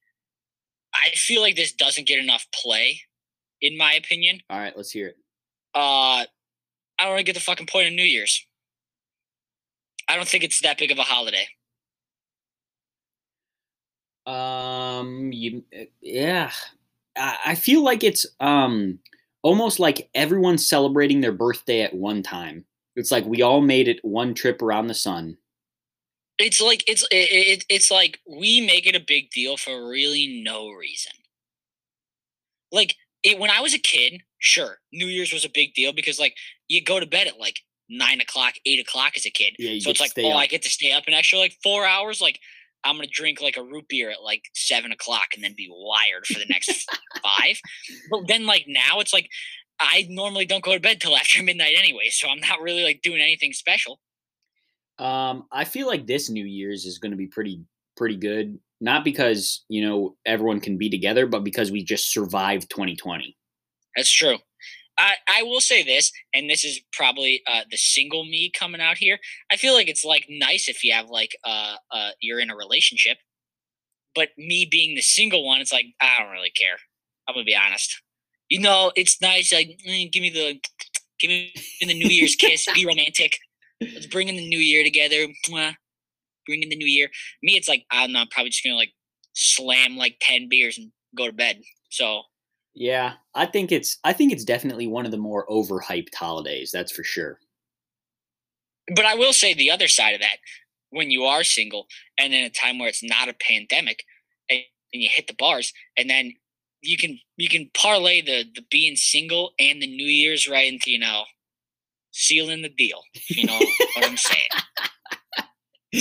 I feel like this doesn't get enough play, in my opinion. All right, let's hear it. Uh, I don't really get the fucking point of New Year's. I don't think it's that big of a holiday. Um, you, yeah, I, I feel like it's um almost like everyone's celebrating their birthday at one time. It's like we all made it one trip around the sun. It's like it's it, it, it's like we make it a big deal for really no reason. Like it when I was a kid, sure, New Year's was a big deal because like you go to bed at like nine o'clock, eight o'clock as a kid. Yeah, so it's like, oh, up. I get to stay up an extra like four hours. Like I'm gonna drink like a root beer at like seven o'clock and then be wired for the next five. But then like now it's like I normally don't go to bed till after midnight anyway, so I'm not really like doing anything special. Um, I feel like this New Year's is going to be pretty pretty good. Not because you know everyone can be together, but because we just survived 2020. That's true. I, I will say this, and this is probably uh, the single me coming out here. I feel like it's like nice if you have like uh, uh you're in a relationship, but me being the single one, it's like I don't really care. I'm gonna be honest. You know, it's nice. Like, mm, give me the, give me the New Year's kiss. Be romantic. Let's bring in the New Year together. Mwah. bring in the new year. Me, it's like I'm not probably just gonna like slam like ten beers and go to bed. So Yeah, I think it's I think it's definitely one of the more overhyped holidays. That's for sure. but I will say the other side of that, when you are single and in a time where it's not a pandemic and, and you hit the bars and then you can you can parlay the the being single and the New Year's right into, you know, sealing the deal. You know what I'm saying?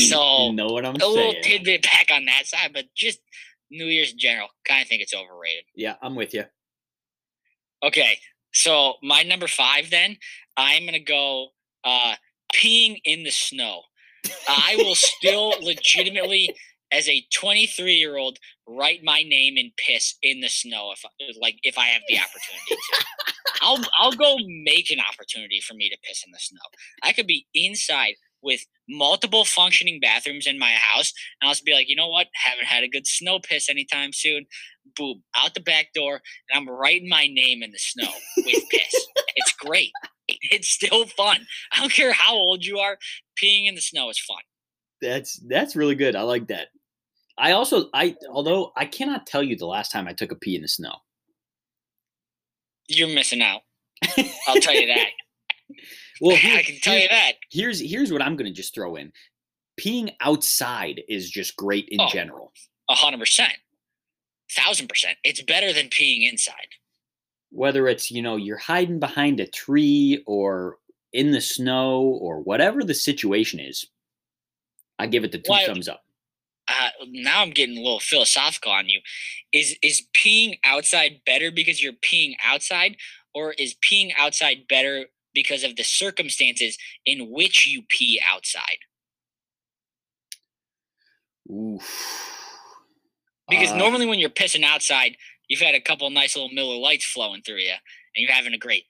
So you know what I'm a little tidbit back on that side, but just New Year's in general, kind of think it's overrated. Yeah, I'm with you. Okay, so my number five, then I'm gonna go uh, peeing in the snow. I will still legitimately, as a 23 year old, write my name in piss in the snow if like if I have the opportunity to. I'll I'll go make an opportunity for me to piss in the snow. I could be inside with multiple functioning bathrooms in my house, and I'll just be like, you know what? Haven't had a good snow piss anytime soon. Boom, out the back door, and I'm writing my name in the snow with piss. it's great. It's still fun. I don't care how old you are. Peeing in the snow is fun. That's that's really good. I like that. I also I although I cannot tell you the last time I took a pee in the snow. You're missing out. I'll tell you that. Well, here- I can tell you that. Here's here's what I'm gonna just throw in. Peeing outside is just great in Oh. general. A hundred percent, thousand percent. It's better than peeing inside. Whether it's you know you're hiding behind a tree or in the snow or whatever the situation is, I give it the two Why- thumbs up. uh, now I'm getting a little philosophical on you. Is is peeing outside better because you're peeing outside, or is peeing outside better because of the circumstances in which you pee outside? Oof. Because Uh, normally when you're pissing outside, you've had a couple nice little Miller Lites flowing through you, and you're having a great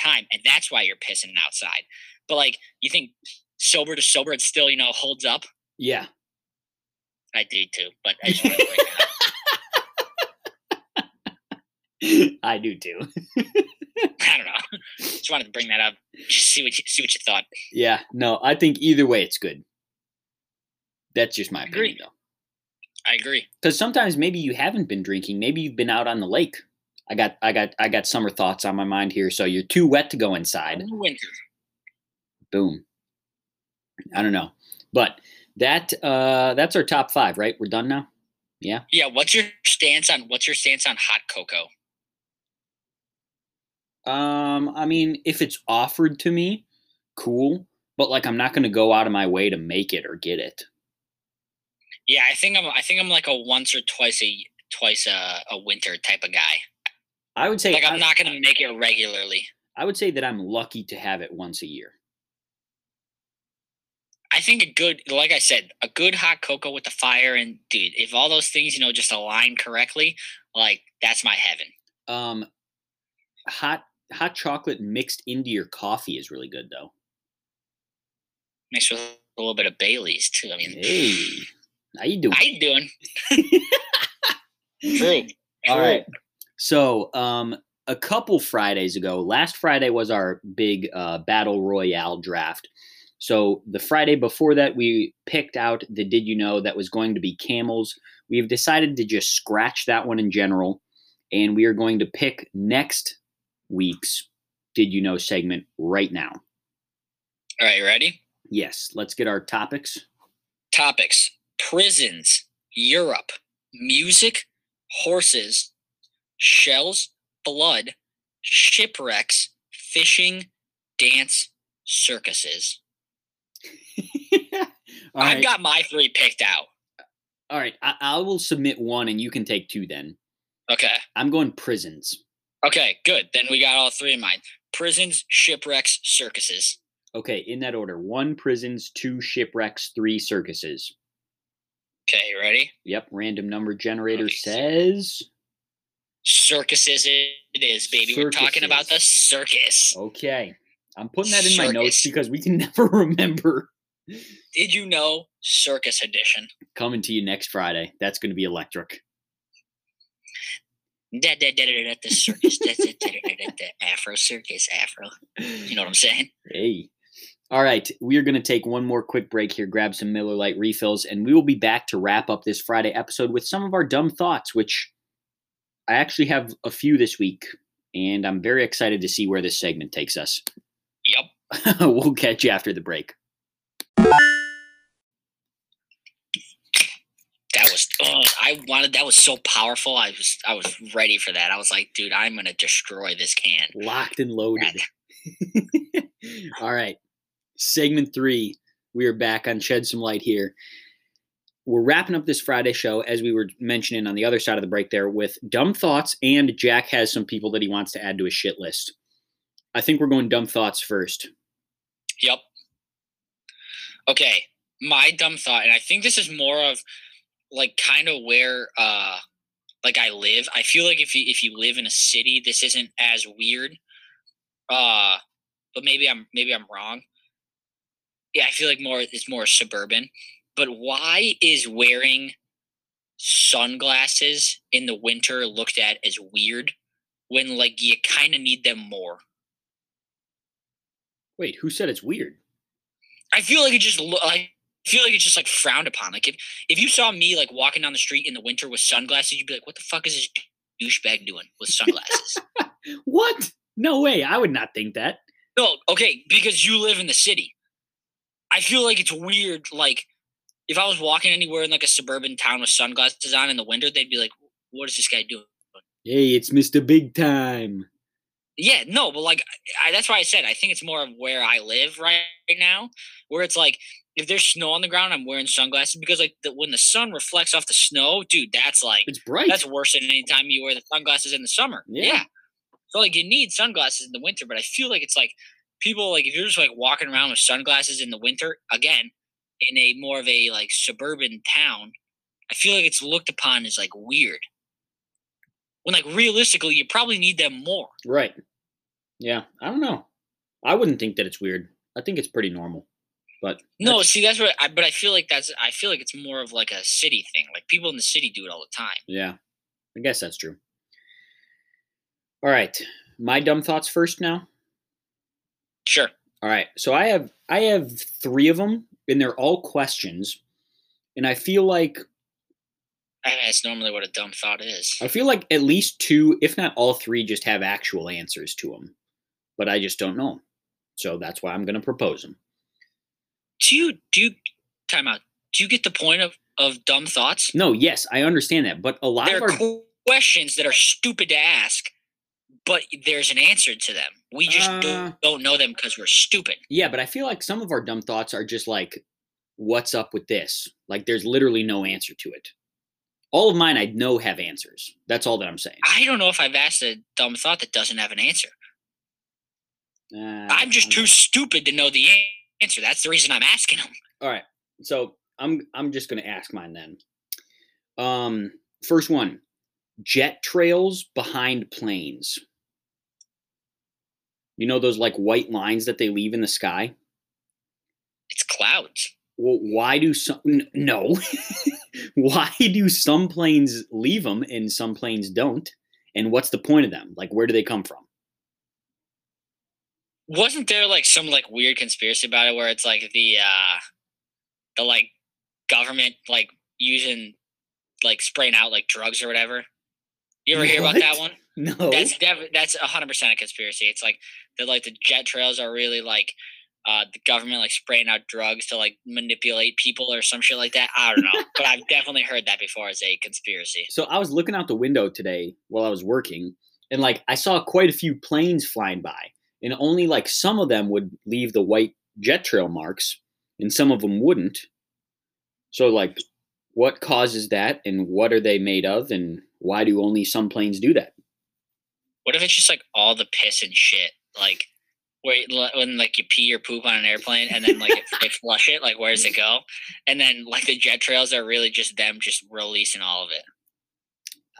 time, and that's why you're pissing outside. But like, you think sober to sober, it still you know holds up. yeah, I do too, but I just to bring that up. I do too. I don't know. Just wanted to bring that up. Just see what you see what you thought. Yeah, no, I think either way it's good. That's just my opinion, Agreed. though. I agree. Because sometimes maybe you haven't been drinking. Maybe you've been out on the lake. I got, I got, I got summer thoughts on my mind here. So you're too wet to go inside. Winter. Boom. I don't know, but that, uh, that's our top five, right? We're done now. Yeah. Yeah. What's your stance on what's your stance on hot cocoa? Um, I mean, if it's offered to me, cool. But like, I'm not going to go out of my way to make it or get it. Yeah, I think I'm. I think I'm like a once or twice a twice a, a winter type of guy. I would say, Like I, I'm not gonna make it regularly. I would say that I'm lucky to have it once a year. I think a good, like I said, a good hot cocoa with the fire and dude, if all those things you know just align correctly, like that's my heaven. Um, hot hot chocolate mixed into your coffee is really good though. Mixed with a little bit of Bailey's too. I mean, Hey, how you doing? how you doing? True. All True. right. So, um, a couple Fridays ago, last Friday was our big uh, battle royale draft. So the Friday before that, we picked out the Did You Know that was going to be camels. We've decided to just scratch that one in general, and we are going to pick next week's Did You Know segment right now. All right, you ready? Yes, let's get our topics. Topics: prisons, Europe, music, horses, shells, blood, shipwrecks, fishing, dance, circuses. I've right. got my three picked out. All right. I, I will submit one, and you can take two. Then Okay. I'm going prisons. Okay, good. Then we got all three of mine. Prisons, shipwrecks, circuses. Okay, in that order: one prisons, two shipwrecks, three circuses. Okay, ready? Yep. Random number generator Okay. says. Circuses it is, baby. We're talking about the circus. Okay. I'm putting that in my notes because we can never remember. Did you know circus edition? Coming to you next Friday. That's going to be electric. Da, da, da, da, da, the circus. Da, da, da, da, da, da, Afro circus, Afro. You know what I'm saying? Hey. All right, we are going to take one more quick break here, grab some Miller Lite refills, and we will be back to wrap up this Friday episode with some of our dumb thoughts, which I actually have a few this week, and I'm very excited to see where this segment takes us. Yep. we'll catch you after the break. That was oh, I wanted that was so powerful. I was I was ready for that. I was like, dude, I'm gonna destroy this can. Locked and loaded. All right. Segment three. We are back on Shed Some Lite here. We're wrapping up this Friday show, as we were mentioning on the other side of the break there, with dumb thoughts, and Jack has some people that he wants to add to his shit list. I think we're going dumb thoughts first. Yep. Okay. My dumb thought, and I think this is more of like kind of where uh like I live. I feel like if you if you live in a city, this isn't as weird. Uh but maybe I'm maybe I'm wrong. Yeah, I feel like more it's more suburban. But why is wearing sunglasses in the winter looked at as weird when like you kind of need them more? Wait, who said it's weird? I feel like it just like I feel like it's just like frowned upon. Like if if you saw me like walking down the street in the winter with sunglasses, you'd be like, "What the fuck is this douchebag doing with sunglasses?" what? No way. I would not think that. no, okay, because you live in the city. I feel like it's weird. Like if I was walking anywhere in like a suburban town with sunglasses on in the winter, they'd be like, "What is this guy doing?" Hey, it's Mr. Big Time. Yeah, no, but like I, that's why I said I think it's more of where I live right, right now, where it's like if there's snow on the ground, I'm wearing sunglasses because like the, when the sun reflects off the snow, dude, that's like It's bright. that's worse than any time you wear the sunglasses in the summer. Yeah. Yeah. So like you need sunglasses in the winter, but I feel like it's like people like if you're just like walking around with sunglasses in the winter again in a more of a like suburban town, I feel like it's looked upon as like weird. When like realistically, you probably need them more. right. Yeah, I don't know. I wouldn't think that it's weird. I think it's pretty normal. But No, see that's what I but I feel like that's I feel like it's more of like a city thing. Like people in the city do it all the time. yeah, I guess that's true. All right, my dumb thoughts first now. Sure. All right. So I have I have three of them, and they're all questions. And I feel like I that's normally what a dumb thought is. I feel like at least two, if not all three, just have actual answers to them. But I just don't know. So that's why I'm going to propose them. Do you do you time out? Do you get the point of of dumb thoughts? No, yes, I understand that, but a lot There of are our questions that are stupid to ask, but there's an answer to them. We just Uh, don't, don't know them because we're stupid. yeah, but I feel like some of our dumb thoughts are just like, "What's up with this?" Like there's literally no answer to it. All of mine, I know have answers. That's all that I'm saying. I don't know if I've asked a dumb thought that doesn't have an answer. Uh, I'm just too stupid to know the answer. That's the reason I'm asking them. All right. So I'm I'm just gonna ask mine then. Um, first one, jet trails behind planes. You know those like white lines that they leave in the sky. It's clouds. Well, why do some no? why do some planes leave them and some planes don't? And what's the point of them? Like, where do they come from? Wasn't there like some like weird conspiracy about it where it's like the uh the like government like using like spraying out like drugs or whatever? You ever hear about that one? No. That's def- that's hundred percent a conspiracy. It's like that like the jet trails are really like uh the government like spraying out drugs to like manipulate people or some shit like that. I don't know. but I've definitely heard that before as a conspiracy. So I was looking out the window today while I was working, and like I saw quite a few planes flying by, and only like some of them would leave the white jet trail marks, and some of them wouldn't. So like, what causes that, and what are they made of, and why do only some planes do that? What if it's just like all the piss and shit, like where when like you pee or poop on an airplane and then like it, they flush it, like where does it go? And then like the jet trails are really just them just releasing all of it.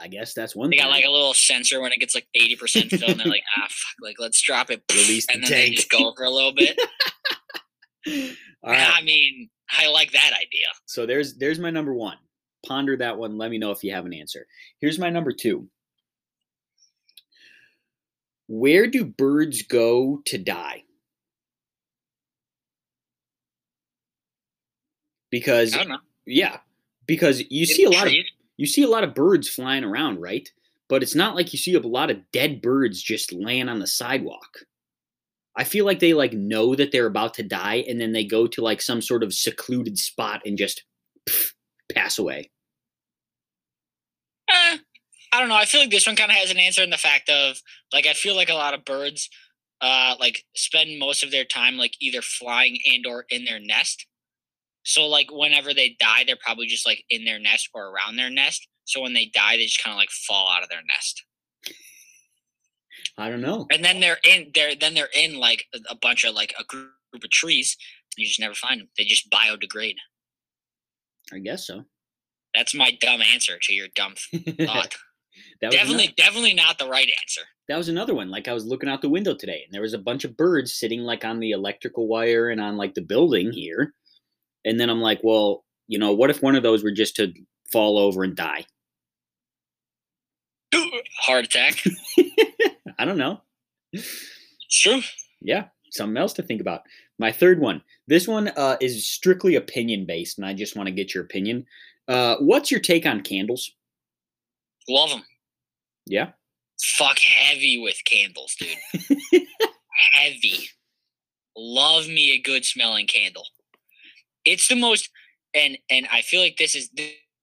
I guess that's one thing. They thing. got like a little sensor when it gets like eighty percent filled, and they're like, ah, fuck, like let's drop it, Release the and then they tank. just go for a little bit. All right. I mean, I like that idea. So there's there's my number one. Ponder that one. Let me know if you have an answer. Here's my number two. Where do birds go to die? because I don't know. yeah, because you see a lot of you see a lot of birds flying around, right? But it's not like you see a lot of dead birds just laying on the sidewalk. I feel like they like know that they're about to die and then they go to like some sort of secluded spot and just pff, pass away. Eh, I don't know. I feel like this one kind of has an answer in the fact of like I feel like a lot of birds uh like spend most of their time like either flying and or in their nest. So like whenever they die, they're probably just like in their nest or around their nest. So when they die, they just kind of like fall out of their nest. I don't know. And then they're in they're then they're in like a, a bunch of like a group of trees. And you just never find them. They just biodegrade. I guess so. That's my dumb answer to your dumb thought. That was definitely, ano- definitely not the right answer. that was another one. Like I was looking out the window today and there was a bunch of birds sitting like on the electrical wire and on like the building here. And then I'm like, well, you know, what if one of those were just to fall over and die? Heart attack. I don't know. It's true. Yeah, something else to think about. My third one. This one uh, is strictly opinion based, and I just want to get your opinion. Uh, what's your take on candles? Love them. Yeah. Fuck heavy with candles, dude. heavy. Love me a good smelling candle. It's the most, and and I feel like this is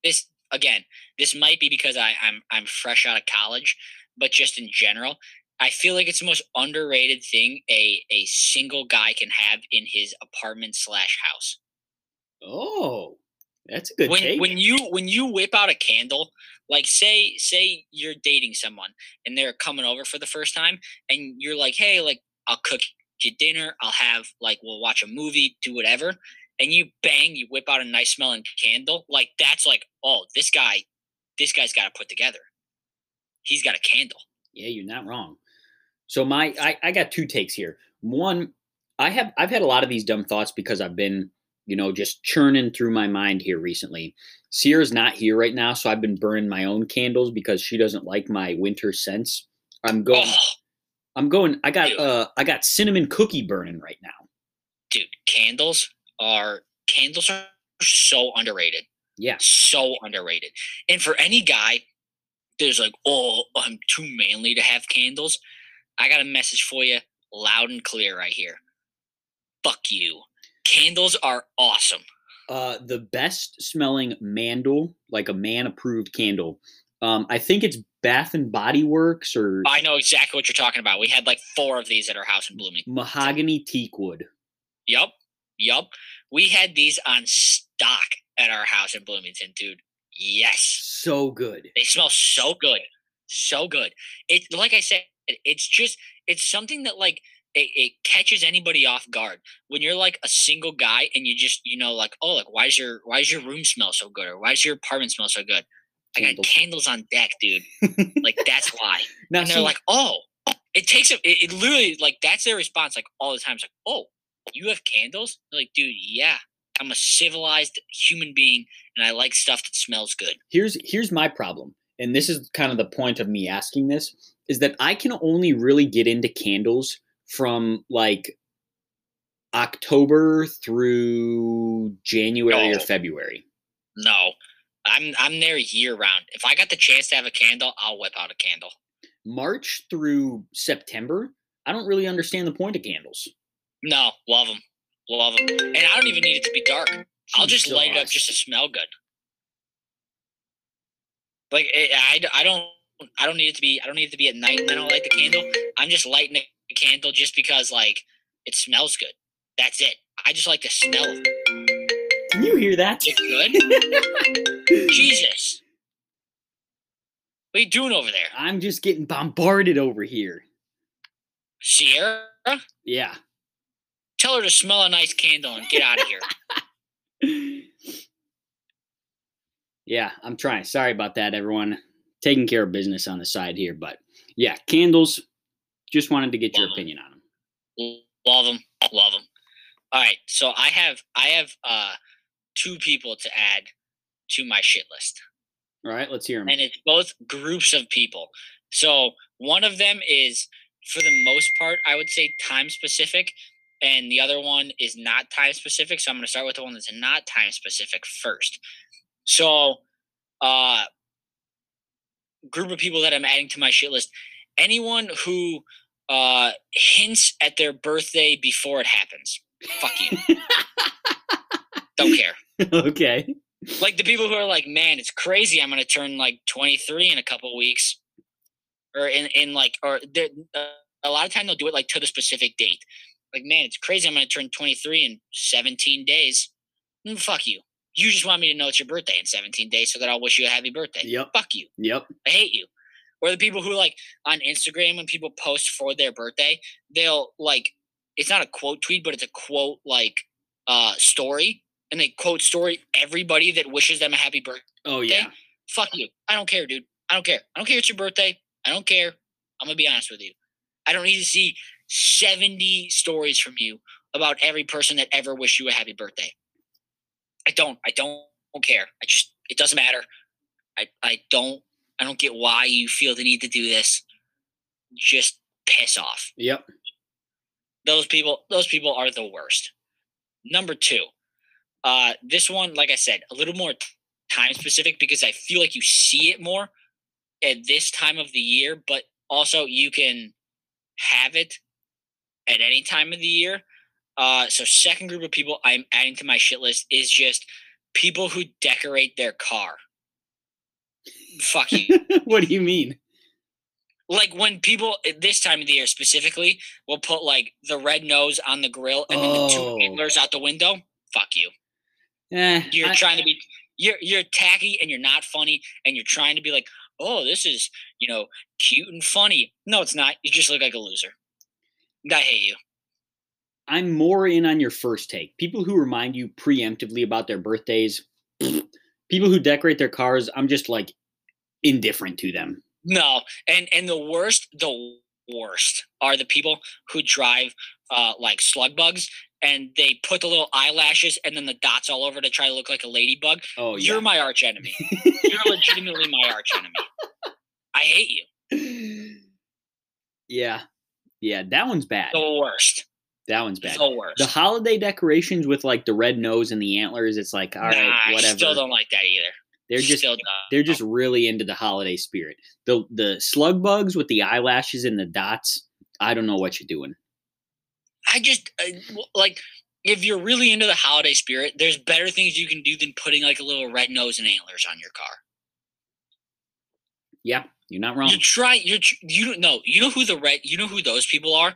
this again. This might be because I I'm I'm fresh out of college, but just in general, I feel like it's the most underrated thing a a single guy can have in his apartment slash house. Oh, that's a good when take. when you when you whip out a candle like say say you're dating someone and they're coming over for the first time and you're like hey like i'll cook you dinner i'll have like we'll watch a movie do whatever and you bang you whip out a nice smelling candle like that's like oh this guy this guy's got to put together he's got a candle yeah, you're not wrong. So my I, I got two takes here. One, I have I've had a lot of these dumb thoughts because I've been, you know, just churning through my mind here recently. Sierra's not here right now, so I've been burning my own candles because she doesn't like my winter scents. I'm going oh I'm going I got Dude. uh I got cinnamon cookie burning right now. dude candles are candles are so underrated Yeah. so underrated. And for any guy, there's like, oh, I'm too manly to have candles. I got a message for you, loud and clear right here. Fuck you. Candles are awesome. Uh the best smelling mandel, like a man approved candle. Um I think it's Bath and Body Works or I know exactly what you're talking about. We had like four of these at our house in Bloomington. mahogany teak wood. Yup. Yup. We had these on stock at our house in Bloomington, dude. Yes. So good. They smell so good, so good. It like I said, it's just it's something that like it, it catches anybody off guard when you're like a single guy and you just you know like oh like why's your why's your room smell so good or why's your apartment smell so good? I got Candles. candles on deck, dude. Like that's why. Now And they're see, like, oh, it takes a it, it literally like that's their response like all the time. It's like, oh, you have candles? They're like, dude, yeah. I'm a civilized human being and I like stuff that smells good. here's here's my problem and this is kind of the point of me asking this is that i can only really get into candles from like october through january or february No, I'm I'm there year round. If I got the chance to have a candle, I'll whip out a candle. march through september i don't really understand the point of candles No, love them, love them, and I don't even need it to be dark. I'll just light it up just to smell good. Like eh, I, I don't I don't need it to be I don't need it to be at night and then I'll light the candle. I'm just lighting a candle just because like it smells good. That's it. I just like the smell can you hear that It's good. Jesus. What are you doing over there? i'm just getting bombarded over here Sierra? yeah Tell her to smell a nice candle and get out of here. yeah, I'm trying. Sorry about that, everyone. Taking care of business on the side here, but yeah, candles. Just wanted to get your Love 'em. opinion on them. Love them, love them. All right, so I have I have uh two people to add to my shit list, All right, let's hear them. and it's both groups of people. So one of them is, for the most part, I would say time specific, and the other one is not time specific. So I'm going to start with the one that's not time specific first. So, uh, group of people that I'm adding to my shit list. Anyone who uh, hints at their birthday before it happens. Fuck you. Don't care. okay. Like the people who are like, man, it's crazy. I'm going to turn like 23 in a couple weeks, or in in like, or uh, a lot of time they'll do it like to the specific date. Like, man, it's crazy. I'm going to turn 23 in 17 days. Mm, fuck you. You just want me to know it's your birthday in 17 days so that I'll wish you a happy birthday. Yep. Fuck you. Yep. I hate you. Or the people who like on Instagram when people post for their birthday, they'll like it's not a quote tweet, but it's a quote like uh story. And they quote story everybody that wishes them a happy birthday. Oh yeah. Fuck you. I don't care, dude. I don't care. I don't care it's your birthday. I don't care. I'm gonna be honest with you. I don't need to see 70 stories from you about every person that ever wished you a happy birthday. I don't. I don't, don't care. I just it doesn't matter. I I don't I don't get why you feel the need to do this. Just piss off. Yep. Those people those people are the worst. Number 2. Uh this one like I said, a little more time specific because I feel like you see it more at this time of the year, but also you can have it at any time of the year. Uh, so second group of people I'm adding to my shit list is just people who decorate their car. Fuck you. what do you mean? Like when people this time of the year specifically will put like the red nose on the grill and then the two Oh. antlers out the window. Fuck you. Eh, You're I- trying to be you're you're tacky and you're not funny and you're trying to be like, oh, this is you know cute and funny. No, it's not. You just look like a loser. I hate you. I'm more in on your first take. People who remind you preemptively about their birthdays, people who decorate their cars, I'm just like indifferent to them. No, and and the worst, the worst are the people who drive uh like slug bugs and they put the little eyelashes and then the dots all over to try to look like a ladybug. Oh yeah. You're my arch enemy. You're legitimately my arch enemy. I hate you. yeah. Yeah, that one's bad. The worst. That one's bad. The worst. The holiday decorations with like the red nose and the antlers, it's like, all right, nah, I whatever. still don't like that either. They're just they're just really into the holiday spirit. The the slug bugs with the eyelashes and the dots, I don't know what you're doing. I just uh, like if you're really into the holiday spirit, there's better things you can do than putting like a little red nose and antlers on your car. Yeah, you're not wrong. You're trying. You're you don't know. You know who the red. You know who those people are.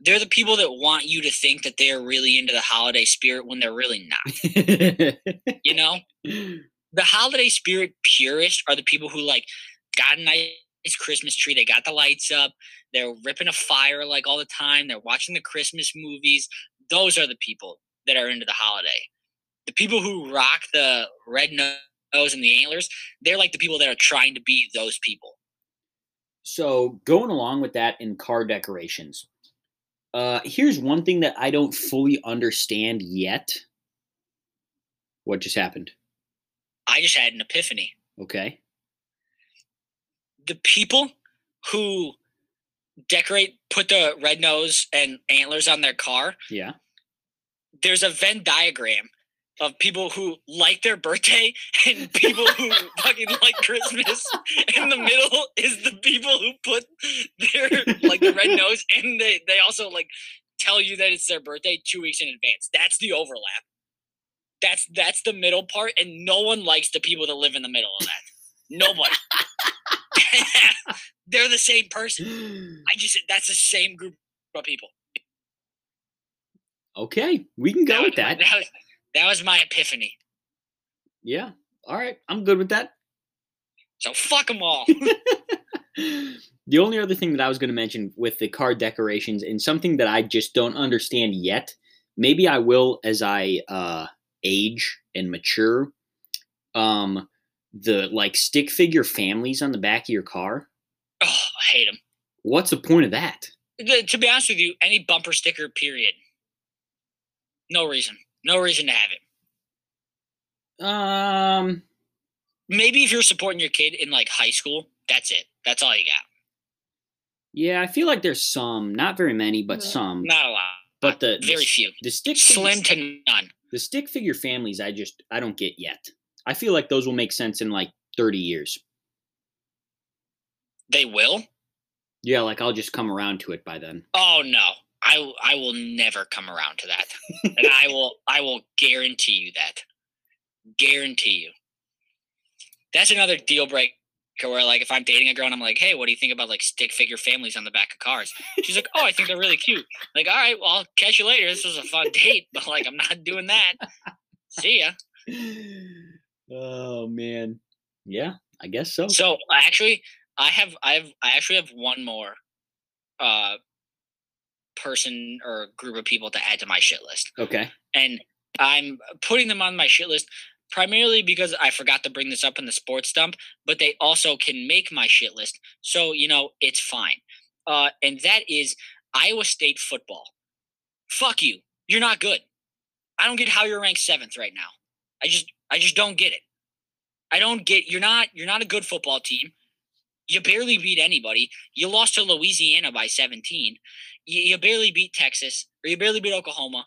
They're the people that want you to think that they're really into the holiday spirit when they're really not. You know, the holiday spirit purists are the people who like got a nice Christmas tree. They got the lights up. They're ripping a fire like all the time. They're watching the Christmas movies. Those are the people that are into the holiday. The people who rock the red nose and the antlers, they're like the people that are trying to be those people. so going along with that in car decorations, uh, here's one thing that I don't fully understand yet. What just happened? I just had an epiphany. Okay. the people who decorate put the red nose and antlers on their car Yeah. there's a venn diagram of people who like their birthday and people who fucking like christmas in the middle is the people who put their like the red nose and they, they also like tell you that it's their birthday two weeks in advance that's the overlap that's that's the middle part and no one likes the people that live in the middle of that nobody they're the same person I just that's the same group of people. Okay, we can go was with that. that was, that was my epiphany. Yeah. All right, I'm good with that. So fuck them all. the only other thing that I was going to mention with the card decorations and something that I just don't understand yet, maybe I will as I uh, age and mature. Um, the like stick figure families on the back of your car. oh, I hate them. What's the point of that? To be honest with you, any bumper sticker, period. No reason. No reason to have it. Um, Maybe if you're supporting your kid in like high school, that's it. That's all you got. yeah, I feel like there's some, not very many, but some. Not a lot. But the Very the, few. the stick Slim to none. The stick figure families, I just I don't get yet. I feel like those will make sense in like 30 years. They will. Yeah, like I'll just come around to it by then. Oh no. I I will never come around to that. and I will I will guarantee you that. Guarantee you. That's another deal breaker where like if I'm dating a girl and I'm like, hey, what do you think about like stick figure families on the back of cars? She's like, Oh, I think they're really cute. Like, all right, well, I'll catch you later. This was a fun date, but like I'm not doing that. See ya. oh man. Yeah, I guess so. So actually, I have I have I actually have one more uh person or group of people to add to my shit list. Okay. and I'm putting them on my shit list primarily because I forgot to bring this up in the sports dump, but they also can make my shit list. So, you know, it's fine. Uh, and that is Iowa State football. Fuck you. You're not good. I don't get how you're ranked seventh right now. I just I just don't get it. I don't get you're not you're not a good football team. You barely beat anybody. You lost to Louisiana by 17. You, you barely beat Texas or you barely beat Oklahoma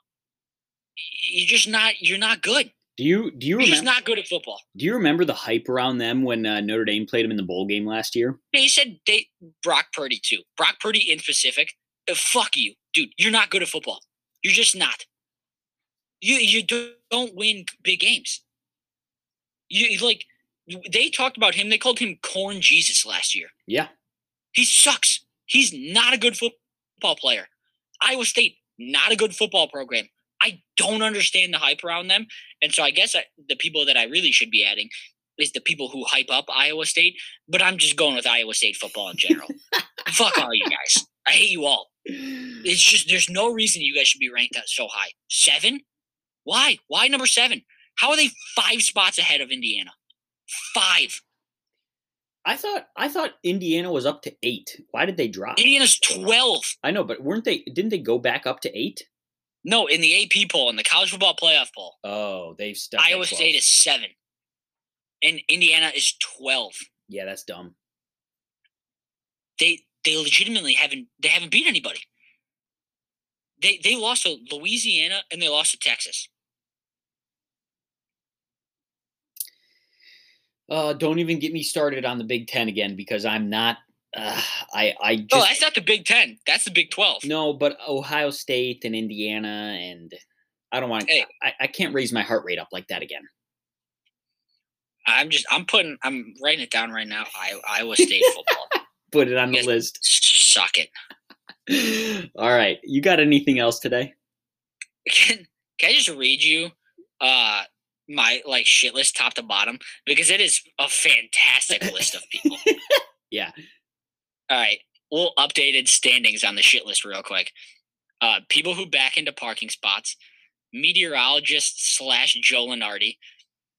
you're just not you're not good. Do you do you remember not good at football. do you remember the hype around them when uh, Notre Dame played them in the bowl game last year? They said they Brock Purdy too. Brock Purdy in specific. uh, fuck you, dude. You're not good at football. You're just not. You you do- don't win big games. You, like they talked about him. They called him Corn Jesus last year. Yeah. He sucks. He's not a good football player. Iowa State, not a good football program. I don't understand the hype around them. And so I guess I, the people that I really should be adding is the people who hype up Iowa State. But I'm just going with Iowa State football in general. Fuck all you guys. I hate you all. It's just there's no reason you guys should be ranked so high. Seven? Why? Why number seven? How are they five spots ahead of Indiana? Five. I thought I thought Indiana was up to eight. Why did they drop? Indiana's twelve. I know, but weren't they? Didn't they go back up to eight? No, in the AP poll, in the college football playoff poll, Oh, they've stuck. Iowa 12. State is seven, and Indiana is twelve. Yeah, that's dumb. They they legitimately haven't they haven't beat anybody. They they lost to Louisiana and they lost to Texas. Uh, don't even get me started on the Big Ten again because I'm not. Uh, I I just oh, that's not the Big Ten. That's the Big Twelve. no, but Ohio State and Indiana and I don't want. Hey. I, I can't raise my heart rate up like that again. I'm just I'm putting I'm writing it down right now. I, Iowa State football. Put it on the list. Suck it. All right, you got anything else today? Can, can I just read you uh my like shit list top to bottom because it is a fantastic list of people. Yeah. All right. We'll updated standings on the shit list real quick. Uh, people who back into parking spots, meteorologist slash Joe Lunardi,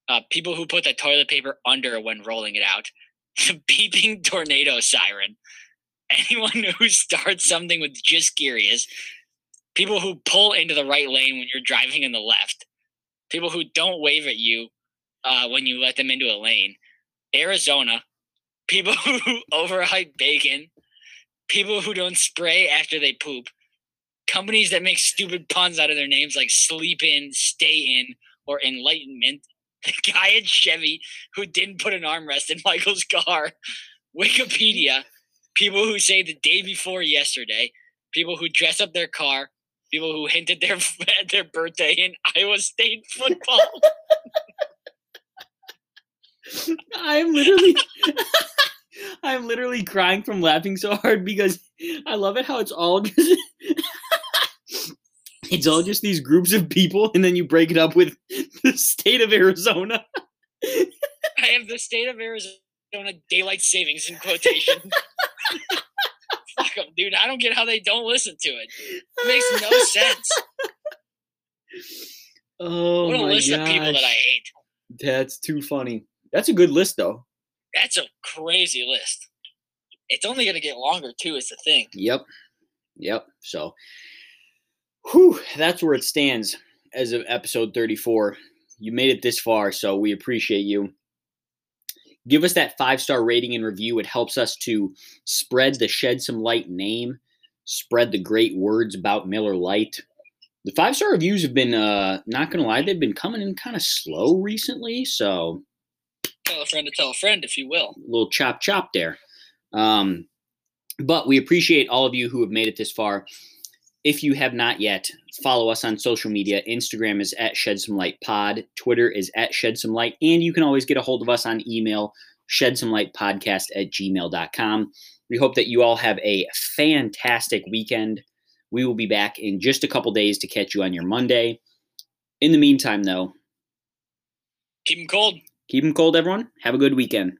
uh, people who put the toilet paper under when rolling it out, the beeping tornado siren, anyone who starts something with just curious, people who pull into the right lane when you're driving in the left, people who don't wave at you uh, when you let them into a lane, Arizona, people who overhype bacon, people who don't spray after they poop, companies that make stupid puns out of their names like sleep in, stay in, or enlightenment, the guy at Chevy who didn't put an armrest in Michael's car, Wikipedia, people who say the day before yesterday, people who dress up their car, people who hinted their their birthday in Iowa State football. I'm literally I'm literally crying from laughing so hard because I love it how it's all just it's all just these groups of people and then you break it up with the state of Arizona. I have the state of Arizona daylight savings in quotation. Fuck them, dude. I don't get how they don't listen to it. It makes no sense. Oh what a my list of people that I gosh. hate. That's too funny. That's a good list though. That's a crazy list. It's only going to get longer, too, is the thing. Yep. Yep. So whew, that's where it stands as of episode 34. You made it this far, so we appreciate you. Give us that five star rating and review. It helps us to spread the Shed Some Lite name, spread the great words about Miller Lite. the five star reviews have been uh not gonna lie, they've been coming in kind of slow recently, so Tell a friend to tell a friend, if you will. a little chop chop there. Um, but we appreciate all of you who have made it this far. If you have not yet, follow us on social media. Instagram is at Shed Some Lite Pod. Twitter is at Shed Some Lite. And you can always get a hold of us on email, shed some lite podcast at gmail.com. We hope that you all have a fantastic weekend. We will be back in just a couple days to catch you on your Monday. In the meantime, though, Keep them cold. Keep them cold, everyone. Have a good weekend.